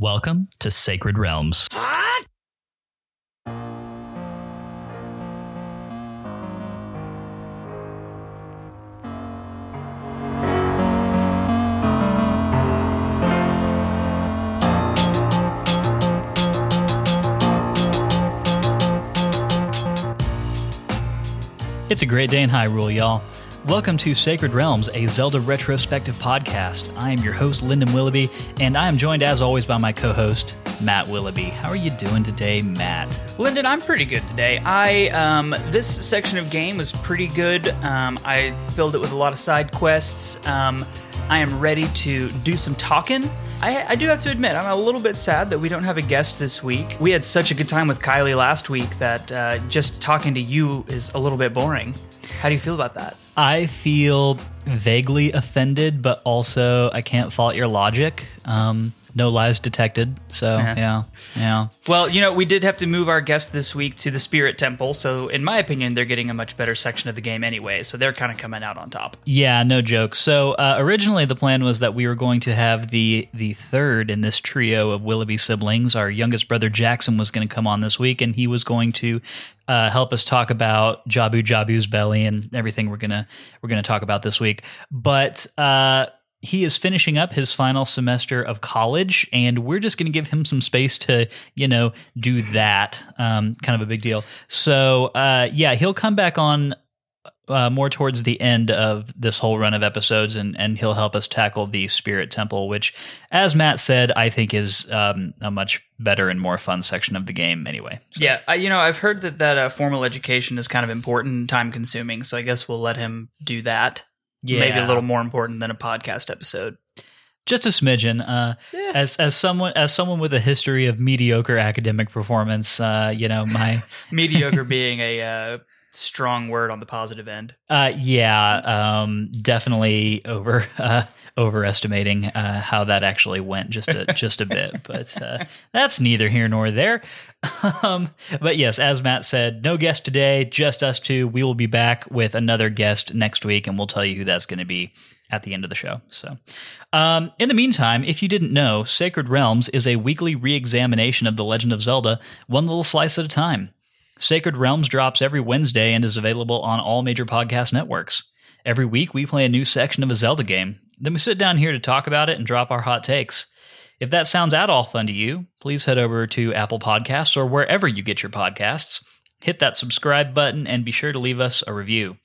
Welcome to Sacred Realms. It's a great day in Hyrule, y'all. Welcome to Sacred Realms, a Zelda retrospective podcast. I am your host, Lyndon Willoughby, and I am joined as always by my co host, Matt Willoughby. How are you doing today, Matt? Lyndon, I'm pretty good today. I um, this section of game was pretty good. Um, I filled it with a lot of side quests. Um, I am ready to do some talking. I, I do have to admit, I'm a little bit sad that we don't have a guest this week. We had such a good time with Kylie last week that uh, just talking to you is a little bit boring. How do you feel about that? I feel vaguely offended, but also I can't fault your logic. Um, no lies detected. So, Yeah. yeah, yeah. Well, you know, we did have to move our guest this week to the Spirit Temple, so in my opinion, they're getting a much better section of the game anyway, so they're kind of coming out on top. Yeah, no joke. So uh, originally, the plan was that we were going to have the the third in this trio of Willoughby siblings. Our youngest brother Jackson was going to come on this week, and he was going to uh, help us talk about Jabu Jabu's belly and everything we're gonna we're gonna talk about this week. But uh, he is finishing up his final semester of college, and we're just going to give him some space to, you know, do that. Um, kind of a big deal. So, uh, yeah, he'll come back on uh, more towards the end of this whole run of episodes, and and he'll help us tackle the Spirit Temple, which, as Matt said, I think is um, a much better and more fun section of the game. Anyway, So- Yeah, I, you know, I've heard that that uh, formal education is kind of important and time consuming, so I guess we'll let him do that. Maybe a little more important than a podcast episode. just a smidgen. Uh, Yeah. As as someone as someone with a history of mediocre academic performance, uh, you know my. Mediocre being a uh, strong word on the positive end. Uh, yeah, um, definitely over uh, overestimating uh, how that actually went just a just a bit, but uh, that's neither here nor there. um, but yes, as Matt said, no guest today, just us two. We will be back with another guest next week, and we'll tell you who that's going to be at the end of the show. So, um, in the meantime, if you didn't know, Sacred Realms is a weekly re-examination of the Legend of Zelda, one little slice at a time. Sacred Realms drops every Wednesday and is available on all major podcast networks. Every week, we play a new section of a Zelda game. Then we sit down here to talk about it and drop our hot takes. If that sounds at all fun to you, please head over to Apple Podcasts or wherever you get your podcasts. Hit that subscribe button and be sure to leave us a review.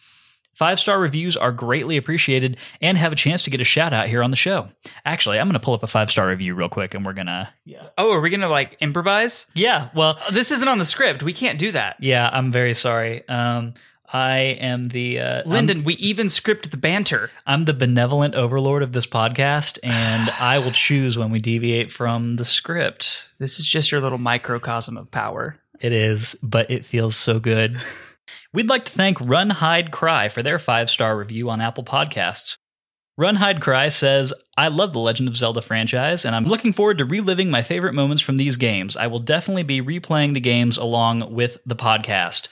Five star reviews are greatly appreciated and have a chance to get a shout out here on the show. Actually, I'm going to pull up a five star review real quick and we're going to. Yeah. Oh, are we gonna like improvise? Yeah. Well, this isn't on the script. We can't do that. Yeah, I'm very sorry. Um, I am the uh, I'm- Lyndon, we even script the banter. I'm, the benevolent overlord of this podcast, and I will choose when we deviate from the script. This is just your little microcosm of power. It is, but it feels so good. We'd like to thank Run Hide Cry for their five star review on Apple Podcasts. Run Hide Cry says, I love the Legend of Zelda franchise, and I'm looking forward to reliving my favorite moments from these games. I will definitely be replaying the games along with the podcast.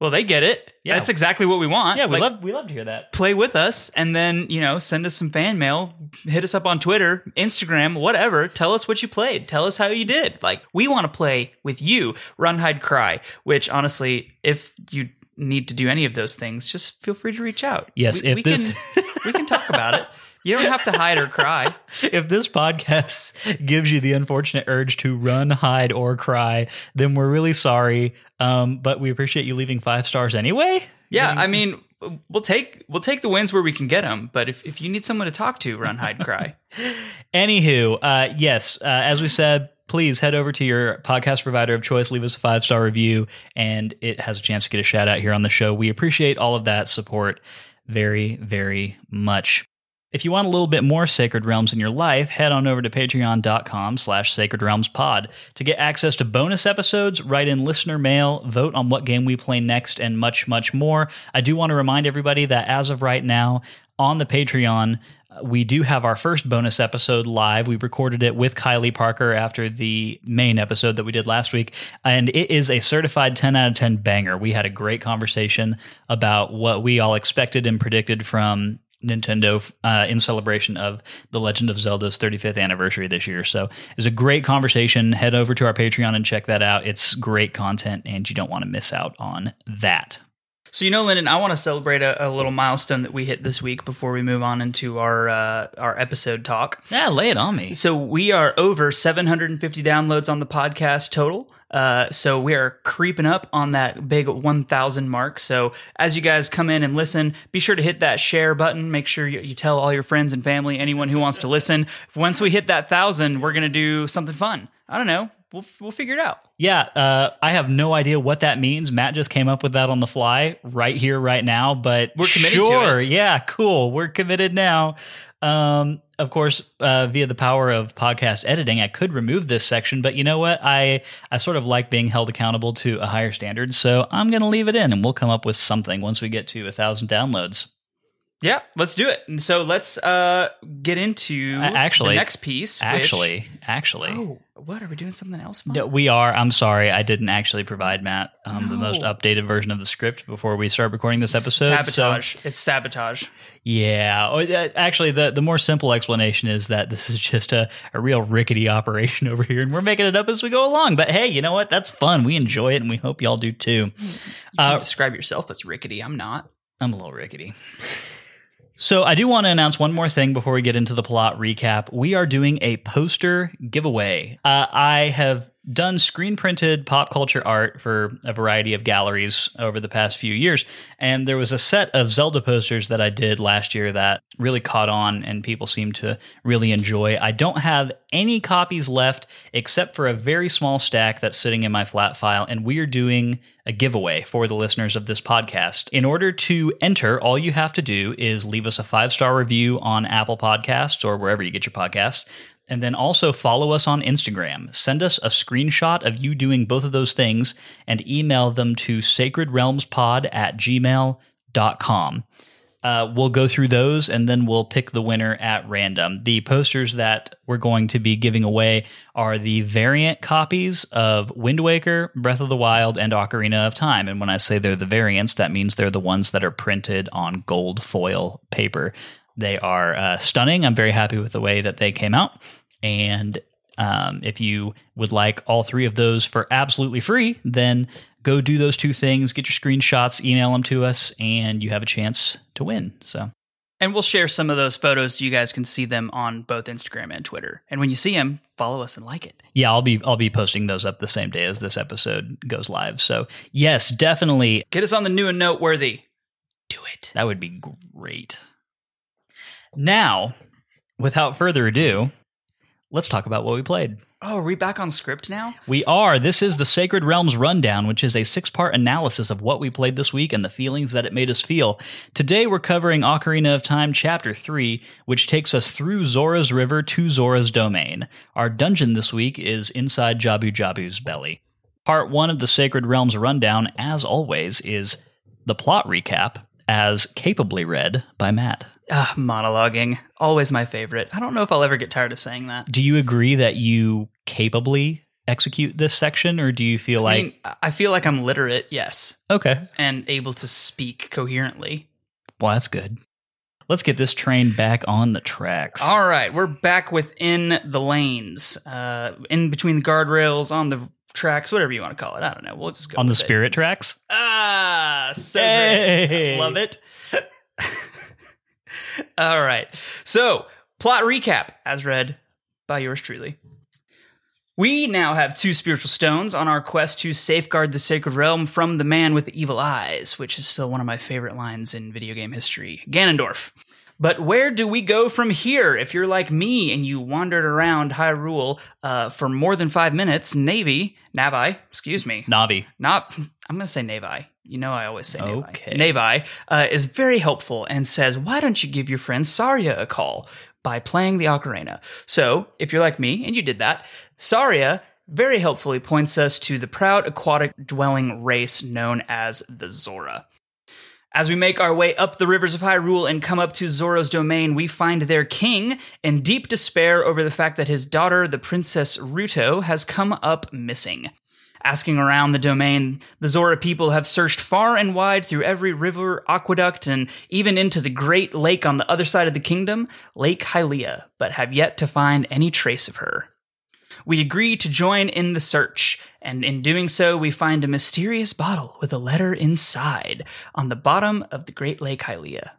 Well, they get it. Yeah. That's exactly what we want. Yeah, we Like, love we love to hear that. play with us and then you know send us some fan mail hit us up on twitter instagram whatever tell us what you played tell us how you did like we want to play with you run hide cry which honestly if you need to do any of those things just feel free to reach out Yes, we, if we this- can we can talk about it you don't have to hide or cry if this podcast gives you the unfortunate urge to run, hide, or cry, then we're really sorry. Um, but we appreciate you leaving five stars anyway. yeah i mean we'll take we'll take the wins where we can get them but if, if you need someone to talk to run hide cry Anywho, uh, yes, uh, as we said, please head over to your podcast provider of choice, leave us a five star review, and it has a chance to get a shout out here on the show. We appreciate all of that support very, very much. If you want a little bit more Sacred Realms in your life, head on over to patreon.com slash sacred realms pod to get access to bonus episodes, write in listener mail, vote on what game we play next, and much, much more. I do want to remind everybody that as of right now, on the Patreon, we do have our first bonus episode live. We recorded it with Kylie Parker after the main episode that we did last week, and it is a certified 10 out of 10 banger. We had a great conversation about what we all expected and predicted from Nintendo uh, in celebration of The Legend of Zelda's 35th anniversary this year. So it's a great conversation. Head over to our Patreon and check that out. It's great content, and you don't want to miss out on that. So you know, Lyndon, I want to celebrate a, a, little milestone that we hit this week before we move on into our uh, our episode talk. Yeah, lay it on me. So we are over 750 downloads on the podcast total. Uh, so we are creeping up on that big 1,000 mark. So as you guys come in and listen, be sure to hit that share button. Make sure you, you tell all your friends and family, anyone who wants to listen. Once we hit that thousand, we're gonna do something fun. I don't know we'll we'll figure it out. Yeah, uh, I have no idea what that means. Matt just came up with that on the fly, right here, right now. But we're committed sure, yeah, cool. We're committed now. Um, of course, uh, via the power of podcast editing, I could remove this section, but you know what? I I sort of like being held accountable to a higher standard, so I'm going to leave it in, and we'll come up with something once we get to a thousand downloads. Yeah, let's do it. So let's uh, get into actually the next piece. Actually, which, actually. Oh, what are we doing? Something else? No, we are. I'm sorry, I didn't actually provide Matt um, no. the most updated version of the script before we start recording this episode. Sabotage. So, it's sabotage. Yeah. Oh, actually, the the more simple explanation is that this is just a, a real rickety operation over here, and we're making it up as we go along. But hey, you know what? That's fun. We enjoy it, and we hope y'all do too. You uh, describe yourself as rickety. I'm not. I'm a little rickety. So, I do want to announce one more thing before we get into the plot recap. We are doing a poster giveaway. Uh, I have done screen printed pop culture art for a variety of galleries over the past few years. And there was a set of Zelda posters that I did last year that really caught on and people seem to really enjoy. I don't have any copies left except for a very small stack that's sitting in my flat file. And we are doing a giveaway for the listeners of this podcast. In order to enter, all you have to do is leave us a five star review on Apple Podcasts or wherever you get your podcasts. And then also follow us on Instagram. Send us a screenshot of you doing both of those things and email them to sacredrealmspod at gmail.com. Uh, we'll go through those and then we'll pick the winner at random. The posters that we're going to be giving away are the variant copies of Wind Waker, Breath of the Wild, and Ocarina of Time. And when I say they're the variants, that means they're the ones that are printed on gold foil paper. They are uh, stunning. I'm very happy with the way that they came out. And um, if you would like all three of those for absolutely free, then go do those two things, get your screenshots, email them to us, and you have a chance to win. So. And we'll share some of those photos so you guys can see them on both Instagram and Twitter. And when you see them, follow us and like it. Yeah, I'll be I'll be posting those up the same day as this episode goes live. So yes, definitely get us on the new and noteworthy. Do it. That would be great. Now, without further ado, let's talk about what we played. Oh, are we back on script now? We are. This is the Sacred Realms Rundown, which is a six part analysis of what we played this week and the feelings that it made us feel. Today, we're covering Ocarina of Time Chapter 3, which takes us through Zora's River to Zora's Domain. Our dungeon this week is inside Jabu Jabu's belly. Part 1 of the Sacred Realms Rundown, as always, is the plot recap, as capably read by Matt. Ah, monologuing. Always my favorite. I don't know if I'll ever get tired of saying that. Do you agree that you capably execute this section, or do you feel like. I, mean, I feel like I'm literate, yes. Okay. And able to speak coherently. Well, that's good. Let's get this train back on the tracks. All right, we're back within the lanes, uh, in between the guardrails, on the tracks, whatever you want to call it. I don't know. We'll just go on the it. spirit tracks. Ah, so hey. love it. All right. So, plot recap as read by yours truly. We now have two spiritual stones on our quest to safeguard the sacred realm from the man with the evil eyes, which is still one of my favorite lines in video game history Ganondorf. But where do we go from here? If you're like me and you wandered around Hyrule uh, for more than five minutes, Navy, Navi, excuse me. Navi. Not, I'm going to say Navi. You know I always say Navi. Okay. Navi uh, is very helpful and says, why don't you give your friend Saria a call by playing the ocarina? So, if you're like me and you did that, Saria very helpfully points us to the proud aquatic dwelling race known as the Zora. As we make our way up the rivers of Hyrule and come up to Zora's domain, we find their king in deep despair over the fact that his daughter, the Princess Ruto, has come up missing. Asking around the domain, the Zora people have searched far and wide through every river, aqueduct, and even into the great lake on the other side of the kingdom, Lake Hylia, but have yet to find any trace of her. We agree to join in the search, and in doing so, we find a mysterious bottle with a letter inside on the bottom of the Great Lake Hylia.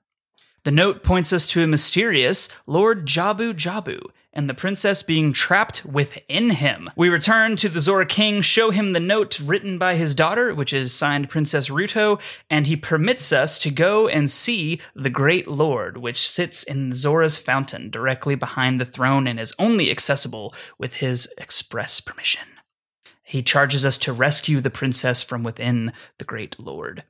The note points us to a mysterious Lord Jabu Jabu and the princess being trapped within him. We return to the Zora King, show him the note written by his daughter, which is signed Princess Ruto, and he permits us to go and see the Great Lord, which sits in Zora's fountain directly behind the throne and is only accessible with his express permission. He charges us to rescue the princess from within the Great Lord.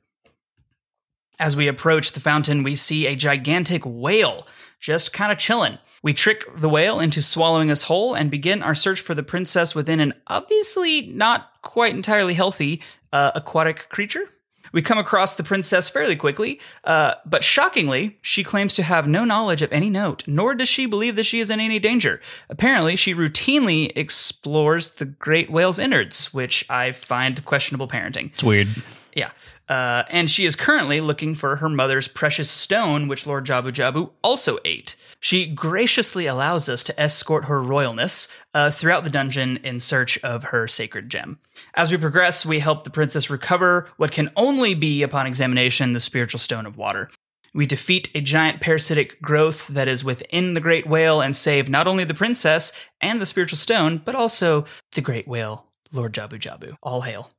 As we approach the fountain, we see a gigantic whale just kind of chilling. We trick the whale into swallowing us whole and begin our search for the princess within an obviously not quite entirely healthy uh, aquatic creature. We come across the princess fairly quickly, uh, but shockingly, she claims to have no knowledge of any note, nor does she believe that she is in any danger. Apparently, she routinely explores the great whale's innards, which I find questionable parenting. It's weird. Yeah. Uh, and she is currently looking for her mother's precious stone, which Lord Jabu Jabu also ate. She graciously allows us to escort her royalness uh, throughout the dungeon in search of her sacred gem. As we progress, we help the princess recover what can only be, upon examination, the spiritual stone of water. We defeat a giant parasitic growth that is within the great whale and save not only the princess and the spiritual stone, but also the great whale, Lord Jabu Jabu. All hail.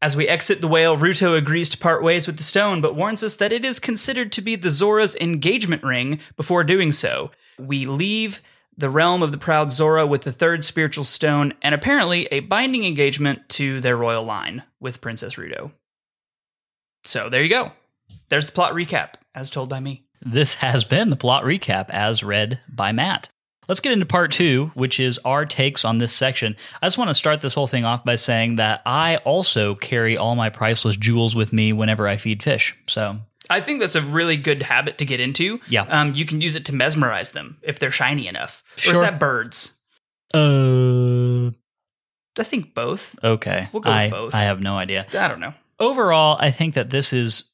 As we exit the whale, Ruto agrees to part ways with the stone, but warns us that it is considered to be the Zora's engagement ring before doing so. We leave the realm of the proud Zora with the third spiritual stone and apparently a binding engagement to their royal line with Princess Ruto. So there you go. There's the plot recap, as told by me. This has been the plot recap as read by Matt. Let's get into part two, which is our takes on this section. I just want to start this whole thing off by saying that I also carry all my priceless jewels with me whenever I feed fish. So I think that's a really good habit to get into. Yeah. Um, you can use it to mesmerize them if they're shiny enough. Or Sure. is that birds? uh, I think both. okay. We'll go with both. I have no idea. I don't know. Overall, I think that this is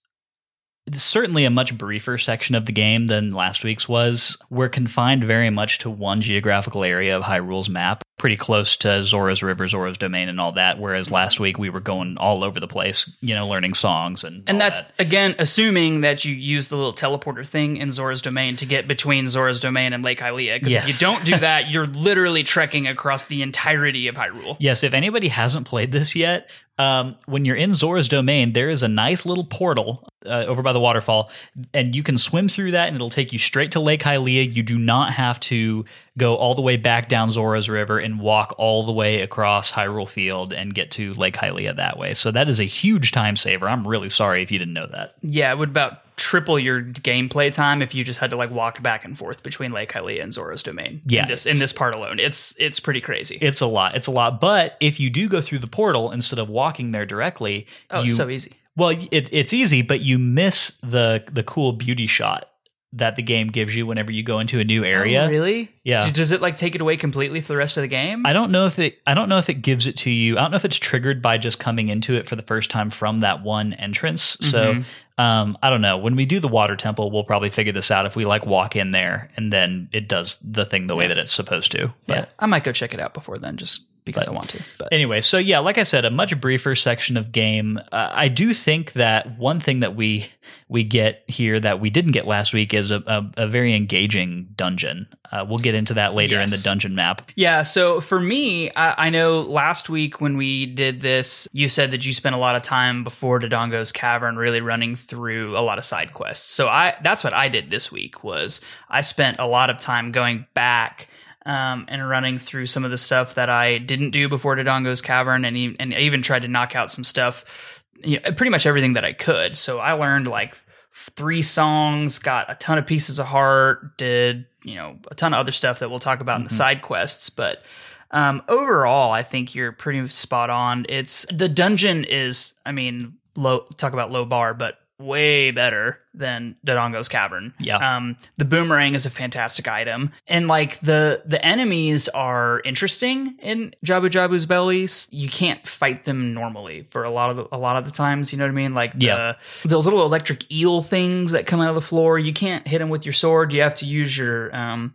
certainly a much briefer section of the game than last week's was. We're confined very much to one geographical area of Hyrule's map, pretty close to Zora's River, Zora's Domain, and all that. Whereas last week we were going all over the place, you know, learning songs and And that's that. again assuming that you use the little teleporter thing in Zora's domain to get between Zora's domain and Lake Hylia. Because if you don't do that, you're literally trekking across the entirety of Hyrule. Yes, if anybody hasn't played this yet, um, when you're in Zora's domain, there is a nice little portal uh, over by the waterfall, and you can swim through that, and it'll take you straight to Lake Hylia. You do not have to go all the way back down Zora's River and walk all the way across Hyrule Field and get to Lake Hylia that way. So that is a huge time saver. I'm really sorry if you didn't know that. Yeah, it would about triple your gameplay time if you just had to like walk back and forth between Lake Hylia and Zora's domain. Yeah, in this in this part alone, it's it's pretty crazy. It's a lot. It's a lot. But if you do go through the portal instead of walking there directly, oh, you, it's so easy. Well, it, it's easy, but you miss the the cool beauty shot that the game gives you whenever you go into a new area. Oh, really? Yeah. Does it like take it away completely for the rest of the game? I don't know if it I don't know if it gives it to you. I don't know if it's triggered by just coming into it for the first time from that one entrance. So Mhm. um I don't know. When we do the water temple, we'll probably figure this out if we like walk in there and then it does the thing the way that it's supposed to. But yeah, I might go check it out before then, just because But- I want to. But Anyway, so yeah, like I said, a much briefer section of game. Uh, I do think that one thing that we we get here that we didn't get last week is a, a, a very engaging dungeon. Uh, we'll get into that later in the dungeon map. Yeah, so for me, I, I know last week when we did this, you said that you spent a lot of time before Dodongo's Cavern really running through a lot of side quests. So I that's what I did this week was I spent a lot of time going back um, and running through some of the stuff that I didn't do before Dodongo's Cavern, and e- and I even tried to knock out some stuff, you know, pretty much everything that I could. So I learned like three songs, got a ton of pieces of heart, did you know a ton of other stuff that we'll talk about in the side quests, but. Um, overall, I think you're pretty spot on. It's the dungeon is, I mean, low. Talk about low bar, but way better than Dodongo's Cavern. Yeah. Um, the boomerang is a fantastic item, and like the the enemies are interesting in Jabu Jabu's bellies. You can't fight them normally for a lot of the, a lot of the times. You know what I mean? Like the, Yeah. those little electric eel things that come out of the floor. You can't hit them with your sword. You have to use your um,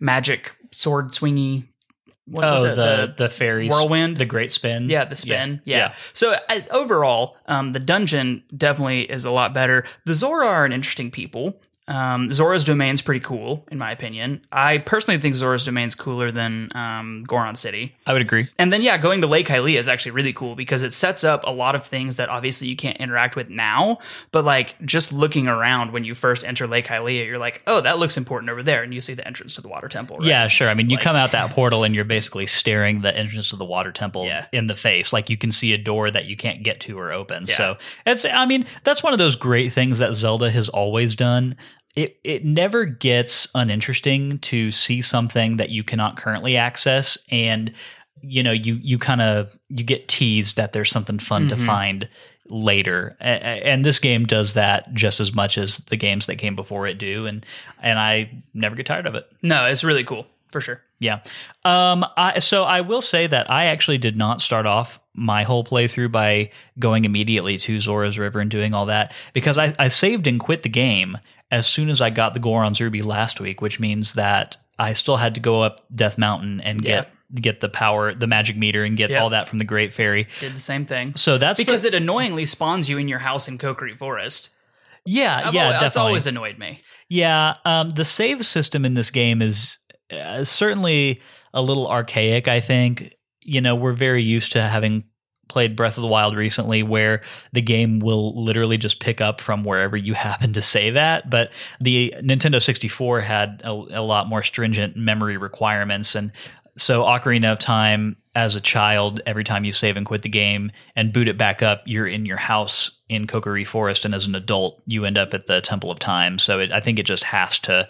magic sword swingy. What oh, was the, it? the fairies, whirlwind? the great spin. Yeah, the spin. Yeah. Yeah. So I, overall, um, the dungeon definitely is a lot better. The Zora are an interesting people. Um, Zora's domain's pretty cool, in my opinion. I personally think Zora's domain's cooler than um, Goron City. I would agree. And then, yeah, going to Lake Hylia is actually really cool because it sets up a lot of things that obviously you can't interact with now. But like just looking around when you first enter Lake Hylia, you're like, oh, that looks important over there, and you see the entrance to the water temple. Right? Yeah, sure. I mean, you Like- come out that portal and you're basically staring the entrance to the water temple Yeah. in the face. Like you can see a door that you can't get to or open. Yeah. So it's, I mean, that's one of those great things that Zelda has always done. It it never gets uninteresting to see something that you cannot currently access, and you know you you kind of you get teased that there's something fun to Mhm. find later, A- a- and this game does that just as much as the games that came before it do, and and I never get tired of it. No, it's really cool for sure. Yeah. Um I so I will say that I actually did not start off my whole playthrough by going immediately to Zora's River and doing all that because I, I saved and quit the game as soon as I got the Goron's Ruby last week, which means that I still had to go up Death Mountain and get get the power, the magic meter and get Yep. all that from the Great Fairy. Did the same thing. So that's because the, it annoyingly spawns you in your house in Kokiri Forest. yeah, I've yeah, always, that's always annoyed me. Yeah, um, the save system in this game is uh, certainly a little archaic. I think you know we're very used to having played Breath of the Wild recently, where the game will literally just pick up from wherever you happen to save that. But the Nintendo 64 had a, a lot more stringent memory requirements, and so Ocarina of Time. As a child, every time you save and quit the game and boot it back up, you're in your house in Kokiri Forest, and as an adult, you end up at the Temple of Time. So it, I think it just has to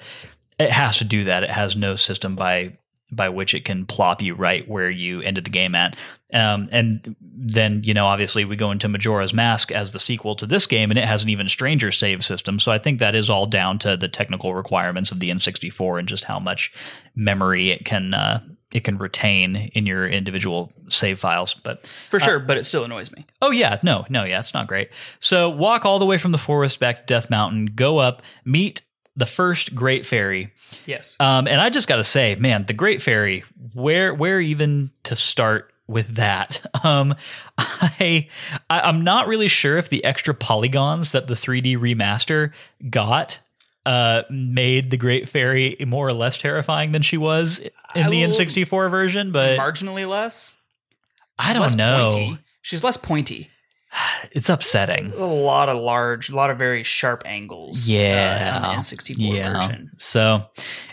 it has to do that. It has no system by by which it can plop you right where you ended the game at. Um, and then you know, obviously, we go into Majora's Mask as the sequel to this game, and it has an even stranger save system. So I think that is all down to the technical requirements of the N64 and just how much memory it can uh, it can retain in your individual save files. But For sure, but it still annoys me. Oh yeah, no, no, yeah, it's not great. So walk all the way from the forest back to Death Mountain, go up, meet the first Great Fairy, Yes. um, and I just got to say, man, the Great Fairy, where where even to start with that? Um, I, I I'm not really sure if the extra polygons that the 3D remaster got. Uh, made the Great Fairy more or less terrifying than she was in I the N64 version, but Marginally less. I don't less know. Pointy. She's less pointy. It's upsetting. A lot of large, a lot of very sharp angles. Yeah. uh, on the N64 version. So,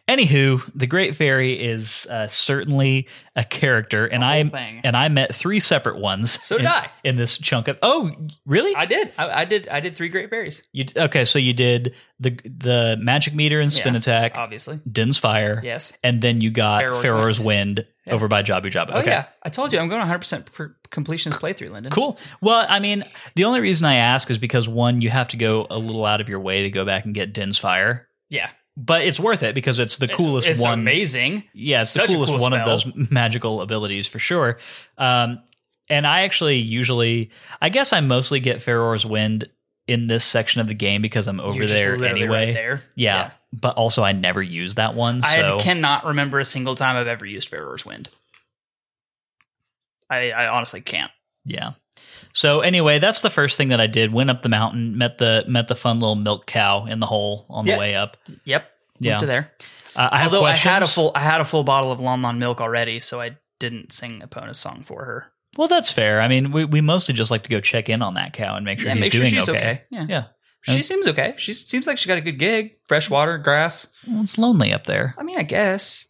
anywho, the Great Fairy is uh, certainly a character, and I thing. and I met three separate ones. So did in, I. in this chunk of. Oh, really? I did. I, I did. I did three great berries. you okay? So you did the the magic meter and spin Yeah. attack, Obviously. Din's fire, Yes. and then you got Farore's, Wind. Wind Yeah. over by Jabu Jabu. Oh okay. yeah. I told you I'm going 100 percent completionist playthrough, Lyndon. Cool. Well, I mean, the only reason I ask is because one, you have to go a little out of your way to go back and get Din's fire, Yeah. But it's worth it because it's the coolest It's one. amazing. Yeah, it's Such the coolest cool one of those magical abilities for sure. Um, and I actually usually, I guess I mostly get Farore's Wind in this section of the game because I'm over You're there anyway. right there. Yeah, but also I never use that one. So I cannot remember a single time I've ever used Farore's Wind. I, I honestly can't. yeah. So anyway, that's the first thing that I did. Went up the mountain, met the met the fun little milk cow in the hole on Yeah. the way up. Yep. Yeah. Went to there. Uh, I have Although I had a full I had a full bottle of Lon milk already, so I didn't sing Epona's song for her. Well, that's fair. I mean, we, we mostly just like to go check in on that cow and make sure yeah, he's make sure doing she's okay. okay. Yeah. Yeah. She seems okay. She seems like she got a good gig. Fresh water, grass. Well, it's lonely up there. I mean, I guess.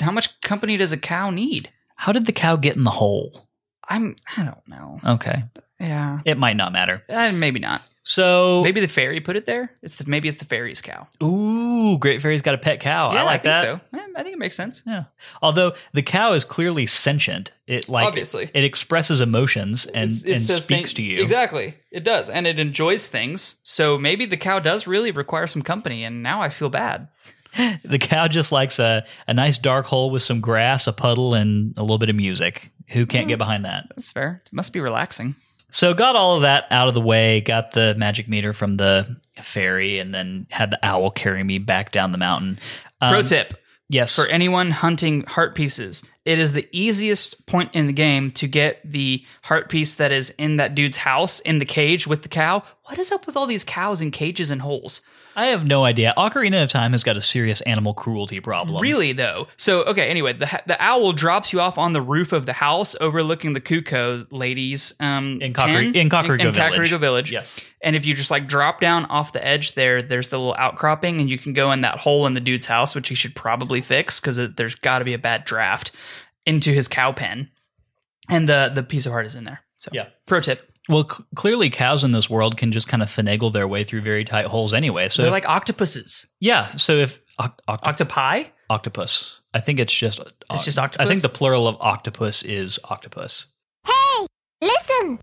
How much company does a cow need? How did the cow get in the hole? I'm I don't know. Okay. Yeah. It might not matter. Uh, maybe not. So Maybe the fairy put it there. It's the, maybe it's the fairy's cow. ooh, Great Fairy's got a pet cow. I like think that. so. I think it makes sense. Yeah. Although the cow is clearly sentient. It like Obviously. it expresses emotions and, It's- it and speaks to you. Exactly. It does. And it enjoys things. So maybe the cow does really require some company. And now I feel bad. The cow just likes a, a nice dark hole with some grass, a puddle, and a little bit of music. Who can't get behind that? That's fair. It must be relaxing. So got all of that out of the way, got the magic meter from the fairy, and then had the owl carry me back down the mountain. Um, Pro tip Yes. for anyone hunting heart pieces, it is the easiest point in the game to get the heart piece that is in that dude's house in the cage with the cow. What is up with all these cows in cages and holes? I have no idea. Ocarina of Time has got a serious animal cruelty problem. Really though. So okay. Anyway, the the owl drops you off on the roof of the house, overlooking the Cucco ladies um, In Kakariko- in Kakariko in, Village. Kakariko Village. Yeah. And if you just like drop down off the edge there, there's the little outcropping, and you can go in that hole in the dude's house, which he should probably fix because there's got to be a bad draft into his cow pen, and the the piece of heart is in there. So Yeah. Pro tip: Well, cl- clearly cows in this world can just kind of finagle their way through very tight holes anyway. So they're if- like octopuses, yeah. So if oct- oct- octopi. octopus, I think it's just uh, It's just I think the plural of octopus is octopus. Hey, listen!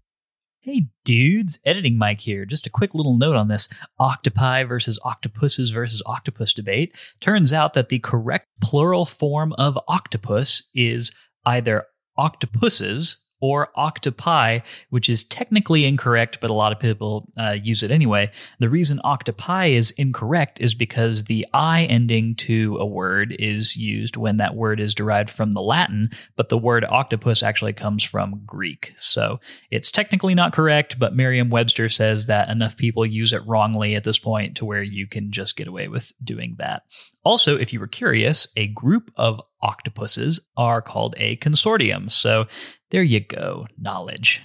Hey dudes, editing Mike here. Just a quick little note on this octopi versus octopuses versus octopus debate. Turns out that the correct plural form of octopus is either octopuses or octopi, which is technically incorrect, but a lot of people uh, use it anyway. The reason octopi is incorrect is because the I ending to a word is used when that word is derived from the Latin, but the word octopus actually comes from Greek. So it's technically not correct, but Merriam Webster says that enough people use it wrongly at this point to where you can just get away with doing that. Also, if you were curious, a group of octopuses are called a consortium. So there you go, knowledge.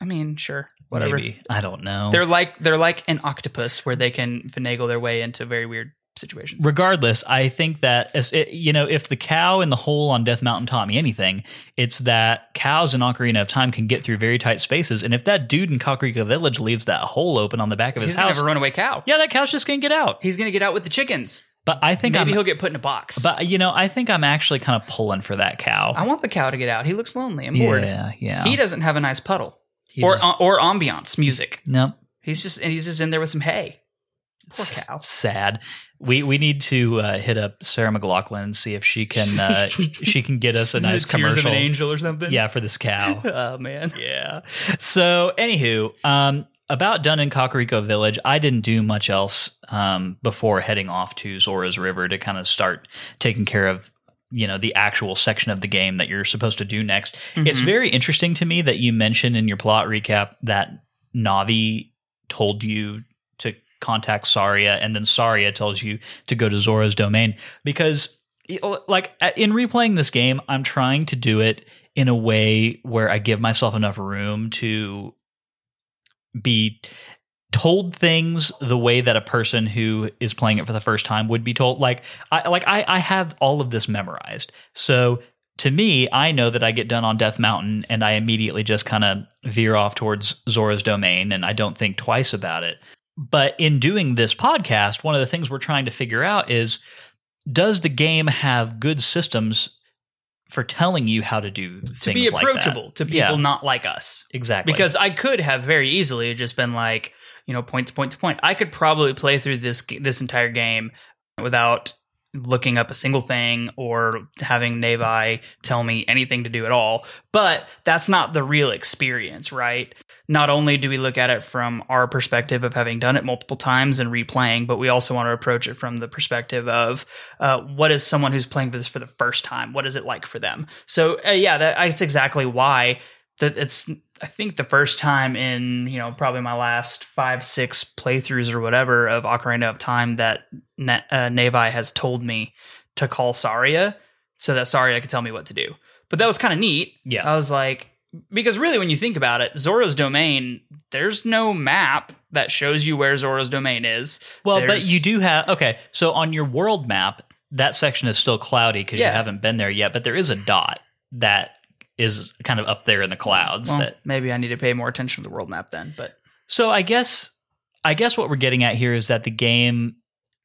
I mean, sure, whatever. Maybe. I don't know. They're like they're like an octopus where they can finagle their way into very weird situations. Regardless, I think that as it, you know, if the cow in the hole on Death Mountain taught me anything, it's that cows in Ocarina of Time can get through very tight spaces, and if that dude in Kakariko Village leaves that hole open on the back of his He's gonna house, have a runaway cow. yeah, that cow's just gonna get out. He's gonna get out with the chickens. But I think Maybe I'm, he'll get put in a box. but you know, I think I'm actually kind of pulling for that cow. I want the cow to get out. He looks lonely and bored. Yeah, yeah. He doesn't have a nice puddle He or just- or ambiance music. no, He's just he's just in there with some hay. Poor S- cow. Sad. We we need to uh, hit up Sarah McLachlan and see if she can uh, she can get us a nice The Tears of commercial. an angel or something. Yeah, for this cow. Oh man. yeah. So, anywho, um, about done in Kakariko Village, I didn't do much else um, before heading off to Zora's River to kind of start taking care of you know the actual section of the game that you're supposed to do next. It's Mhm. very interesting to me that you mentioned in your plot recap that Navi told you to contact Saria, and then Saria tells you to go to Zora's domain because, like, in replaying this game, I'm trying to do it in a way where I give myself enough room to be told things the way that a person who is playing it for the first time would be told. Like i like i, I have all of this memorized. So to me i know that i get done on death mountain and i immediately just kind of veer off towards zora's domain and i don't think twice about it. But in doing this podcast one of the things we're trying to figure out is does the game have good systems for telling you how to do To things be like that? approachable to people Yeah. not like us. exactly Because I could have very easily just been like, you know, point to point to point. I could probably play through this this entire game without looking up a single thing or having Navi tell me anything to do at all. But that's not the real experience, right? Not only do we look at it from our perspective of having done it multiple times and replaying, but we also want to approach it from the perspective of uh, what is someone who's playing this for the first time? What is it like for them? So, uh, yeah, that, that's exactly why that it's I think the first time in you know probably my last five six playthroughs or whatever of Ocarina of Time that Na- uh, Navi has told me to call Saria so that Saria could tell me what to do. But that was kind of neat. Yeah. I was like because really when you think about it, Zora's domain there's no map that shows you where Zora's domain is. Well, but you do have okay. So on your world map, that section is still cloudy because Yeah. you haven't been there yet. But there is a dot that is kind of up there in the clouds. Well, that maybe I need to pay more attention to the world map then, but So I guess I guess what we're getting at here is that the game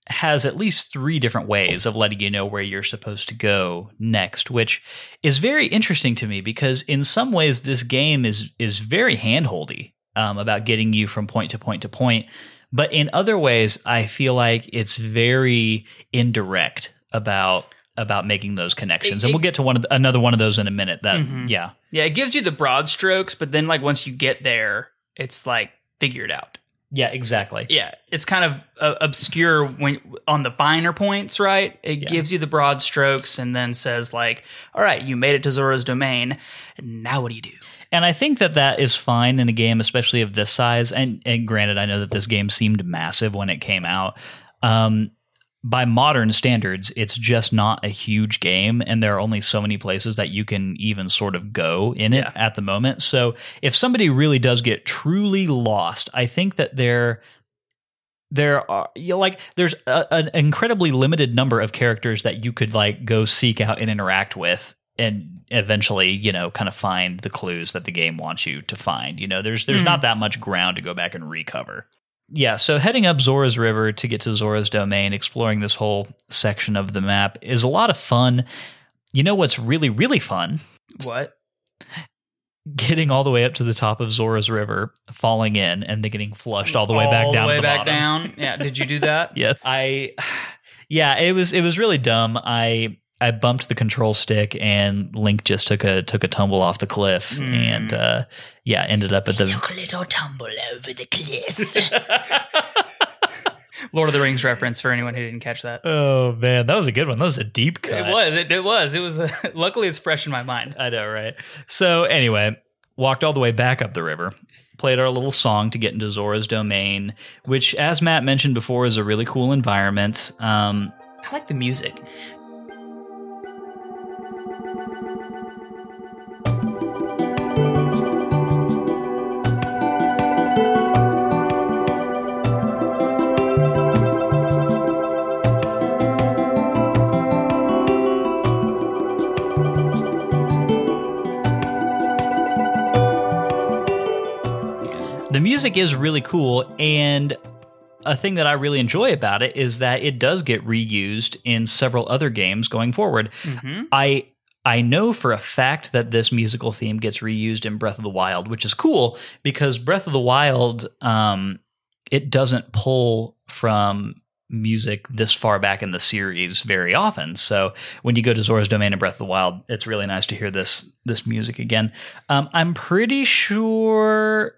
has at least three different ways of letting you know where you're supposed to go next, which is very interesting to me because in some ways this game is is very handholdy um, about getting you from point to point to point, but in other ways I feel like it's very indirect about about making those connections, It- and we'll get to one of the, another one of those in a minute. That Mhm. yeah, Yeah, it gives you the broad strokes, but then like once you get there, it's like figure it out. yeah, exactly. Yeah, it's kind of uh, obscure when on the finer points, right? It Yeah. gives you the broad strokes and then says like, "All right, you made it to Zora's domain. Now what do you do?" And I think that that is fine in a game, especially of this size. And, and granted, I know that this game seemed massive when it came out. Um, by modern standards, it's just not a huge game, and there are only so many places that you can even sort of go in it Yeah. at the moment. So, if somebody really does get truly lost, I think that there there are you know, like there's a, an incredibly limited number of characters that you could like go seek out and interact with and eventually you know kind of find the clues that the game wants you to find you know there's there's Mhm. not that much ground to go back and recover yeah so heading up zora's river to get to zora's domain exploring this whole section of the map is a lot of fun you know what's really really fun What? getting all the way up to the top of zora's river falling in and then getting flushed all the way back All down the way to the way back bottom. down. Yeah, did you do that? Yes. I yeah, it was it was really dumb. I I bumped the control stick and Link just took a took a tumble off the cliff Mm. and uh yeah, ended up at the Took a little tumble over the cliff. Lord of the Rings reference for anyone who didn't catch that. Oh man, that was a good one. That was a deep cut. It was. It, it was. It was. Uh, luckily, it's fresh in my mind. I know, right? So anyway, walked all the way back up the river, played our little song to get into Zora's domain, which, as Matt mentioned before, is a really cool environment. Um, I like the music. Music is really cool and a thing that I really enjoy about it is that it does get reused in several other games going forward. Mm-hmm. I I know for a fact that this musical theme gets reused in Breath of the Wild, which is cool because Breath of the Wild um it doesn't pull from music this far back in the series very often. So when you go to Zora's Domain and Breath of the Wild, it's really nice to hear this this music again. Um, I'm pretty sure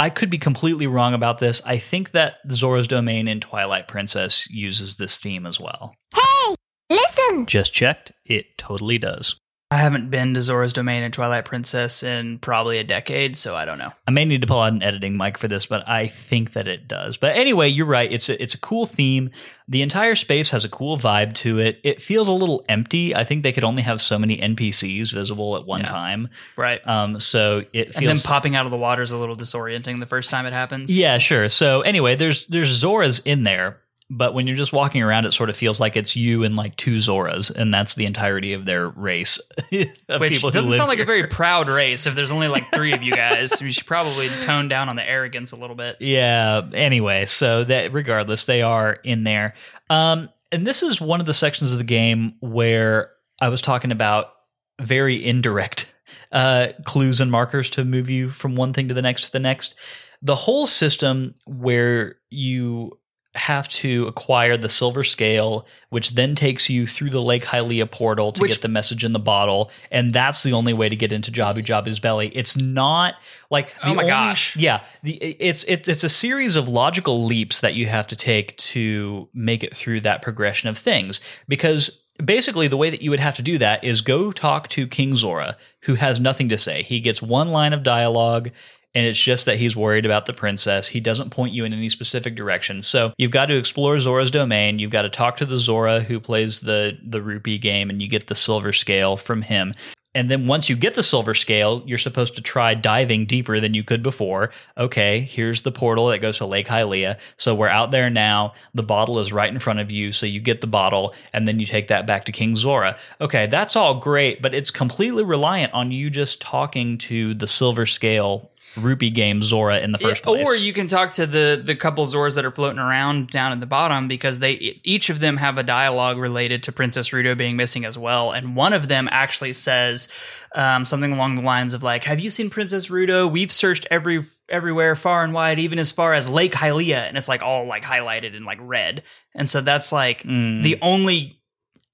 I could be completely wrong about this. I think that Zora's Domain in Twilight Princess uses this theme as well. hey, listen. Just checked. It totally does. I haven't been to Zora's Domain and Twilight Princess in probably a decade, so I don't know. I may need to pull out an editing mic for this, but I think that it does. But anyway, you're right. It's a, it's a cool theme. The entire space has a cool vibe to it. It feels a little empty. I think they could only have so many NPCs visible at one Yeah. time. Right. Um, so it And then popping out of the water is a little disorienting the first time it happens. Yeah, sure. So anyway, there's there's Zoras in there, but when you're just walking around, it sort of feels like it's you and like two Zoras, and that's the entirety of their race. of Which people doesn't sound like a very proud race. If there's only like three of you guys, you should probably tone down on the arrogance a little bit. Yeah. Anyway, so that regardless, they are in there. Um, and this is one of the sections of the game where I was talking about very indirect uh, clues and markers to move you from one thing to the next to the next. The whole system where you have to acquire the silver scale, which then takes you through the Lake Hylia portal to Which- get the message in the bottle, and that's the only way to get into Jabu Jabu's belly. It's not like oh the Oh my only- gosh. yeah, the, it's it's it's a series of logical leaps that you have to take to make it through that progression of things because basically the way that you would have to do that is go talk to King Zora who has nothing to say. He gets one line of dialogue and it's just that he's worried about the princess. He doesn't point you in any specific direction. So you've got to explore Zora's domain. You've got to talk to the Zora who plays the the rupee game, and you get the silver scale from him. And then once you get the silver scale, you're supposed to try diving deeper than you could before. Okay, here's the portal that goes to Lake Hylia. So we're out there now. The bottle is right in front of you. So you get the bottle and then you take that back to King Zora. Okay, that's all great, but it's completely reliant on you just talking to the silver scale rupee game Zora in the first Yeah, place. Or you can talk to the the couple Zoras that are floating around down at the bottom because they each of them have a dialogue related to Princess Ruto being missing as well, and one of them actually says um, something along the lines of like, "Have you seen Princess Ruto? We've searched every everywhere, far and wide, even as far as Lake Hylia," and it's like all like highlighted in like red, and so that's like Mm. the only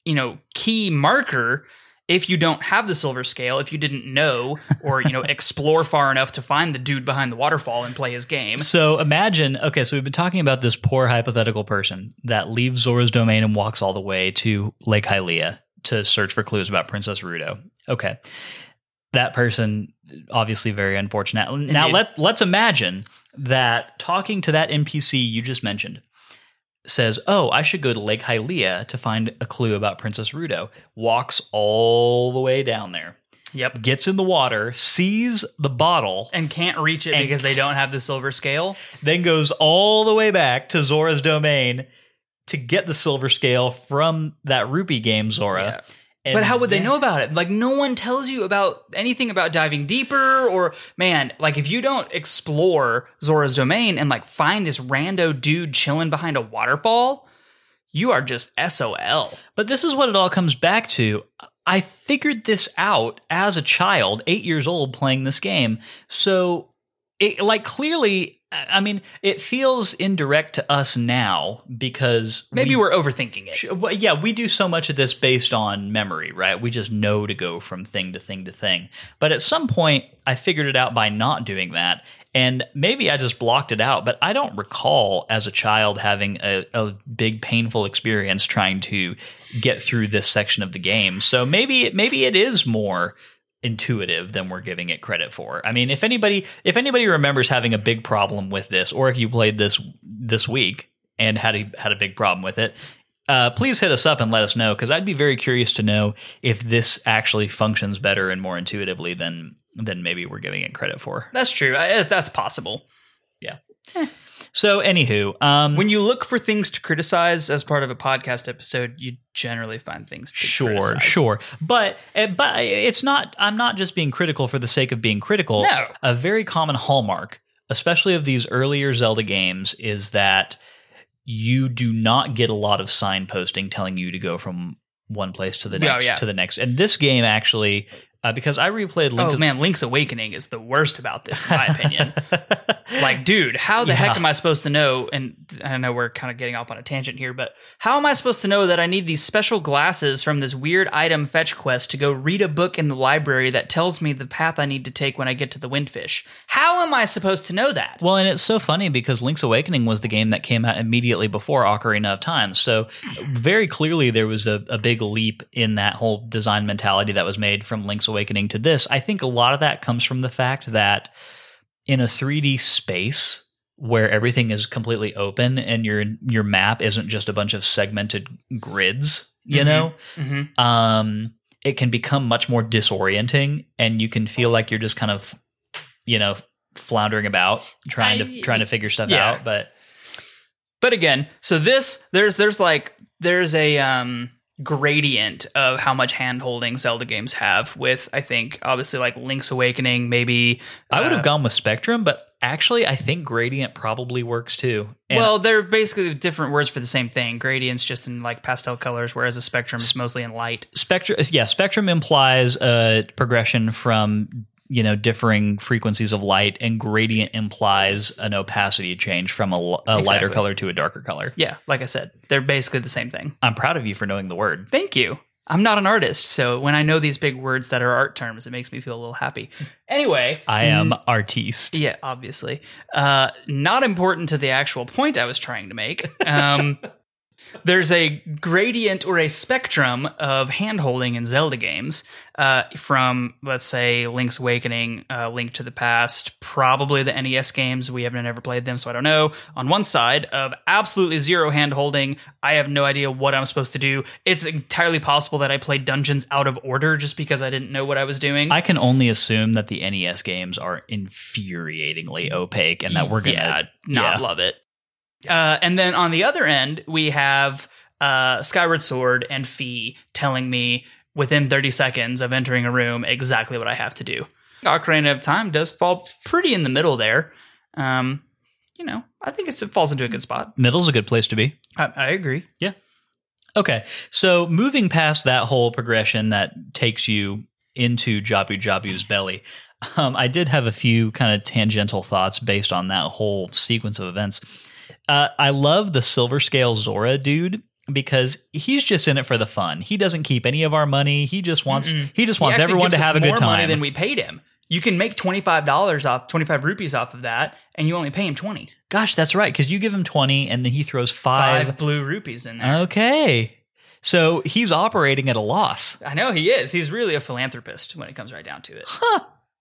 you know key marker if you don't have the silver scale if you didn't know or you know explore far enough to find the dude behind the waterfall and play his game So imagine, okay, so we've been talking about this poor hypothetical person that leaves Zora's domain and walks all the way to Lake Hylia to search for clues about Princess Ruto. Okay. That person obviously very unfortunate. Now Indeed. let let's imagine that talking to that NPC you just mentioned says, "Oh, I should go to Lake Hylia to find a clue about Princess Ruto. Walks all the way down there. yep Gets in the water, sees the bottle, and can't reach it because they don't have the silver scale then goes all the way back to Zora's domain to get the silver scale from that rupee game Zora. Yeah. And but how would they know about it like no one tells you about anything about diving deeper or man like if you don't explore zora's domain and like find this rando dude chilling behind a waterfall you are just sol But this is what it all comes back to. I figured this out as a child, 8 years old playing this game. So it like clearly I mean, it feels indirect to us now because maybe we, are overthinking it well, yeah, we do so much of this based on memory, right? We just know to go from thing to thing to thing. But at some point, I figured it out by not doing that. And maybe I just blocked it out, but I don't recall as a child having a, a big painful experience trying to get through this section of the game. So maybe maybe it is more intuitive than we're giving it credit for. I mean, if anybody if anybody remembers having a big problem with this, or if you played this this week and had a had a big problem with it, uh, please hit us up and let us know because I'd be very curious to know if this actually functions better and more intuitively than than maybe we're giving it credit for. that's true I, that's possible So, anywho, um, when you look for things to criticize as part of a podcast episode you generally find things to sure criticize. sure but uh, but it's not i'm not just being critical for the sake of being critical No. a very common hallmark especially of these earlier zelda games is that you do not get a lot of signposting telling you to go from one place to the Yeah, next yeah. to the next and this game actually uh, because i replayed link oh to man link's awakening is the worst about this in my opinion. Like dude how the heck am i supposed to know and i know we're kind of getting off on a tangent here but how am i supposed to know that i need these special glasses from this weird item fetch quest to go read a book in the library that tells me the path i need to take when i get to the windfish? How am i supposed to know that? Well, and it's so funny because Link's Awakening was the game that came out immediately before Ocarina of Time. So, very clearly, there was a, a big leap in that whole design mentality that was made from Link's Awakening to this. I think a lot of that comes from the fact that in a 3D space where everything is completely open and your your map isn't just a bunch of segmented grids, you Mhm. know, mm-hmm. um, it can become much more disorienting, and you can feel like you're just kind of, you know, floundering about trying I- to trying to figure stuff yeah. out. But But again, so this there's there's like there's a um gradient of how much hand holding Zelda games have with I think obviously like Link's Awakening maybe I would have uh, gone with Spectrum, but actually, I think Gradient probably works too. And well, they're basically different words for the same thing. Gradient's just in like pastel colors, whereas a spectrum is mostly in light. Spectrum, yeah, Spectrum implies a progression from you know differing frequencies of light, and Gradient implies an opacity change from a, lighter Exactly. color to a darker color. Yeah, like I said, they're basically the same thing. I'm proud of you for knowing the word. Thank you. I'm not an artist, so when I know these big words that are art terms, it makes me feel a little happy. Anyway, I am artiste. Yeah, obviously. Uh, not important to the actual point I was trying to make. Um, there's a gradient or a spectrum of handholding in Zelda games uh, from, let's say, Link's Awakening, uh, Link to the Past, probably the NES games. We haven't ever played them, so I don't know. On one side of absolutely zero handholding, I have no idea what I'm supposed to do. It's entirely possible that I played dungeons out of order just because I didn't know what I was doing. I can only assume that the NES games are infuriatingly opaque and that we're gonna yeah, not yeah. love it. Uh, and then on the other end, we have uh, Skyward Sword and Fi telling me within 30 seconds of entering a room exactly what I have to do. Ocarina of Time does fall pretty in the middle there. Um, you know, I think it's, it falls into a good spot. Middle's a good place to be. I, I agree. Yeah. Okay, so moving past that whole progression that takes you into Jabu Jabu's belly, um, I did have a few kind of tangential thoughts based on that whole sequence of events. Uh, I love the Silver Scale Zora dude because he's just in it for the fun. He doesn't keep any of our money. He just wants he just wants actually everyone to have a good more money than we paid him. You can make twenty five dollars off, twenty five rupees off of that, and you only pay him twenty. Gosh, that's right. Because you give him twenty, and then he throws five. Five blue rupees in there. Okay, so he's operating at a loss. I know he is. He's really a philanthropist when it comes right down to it.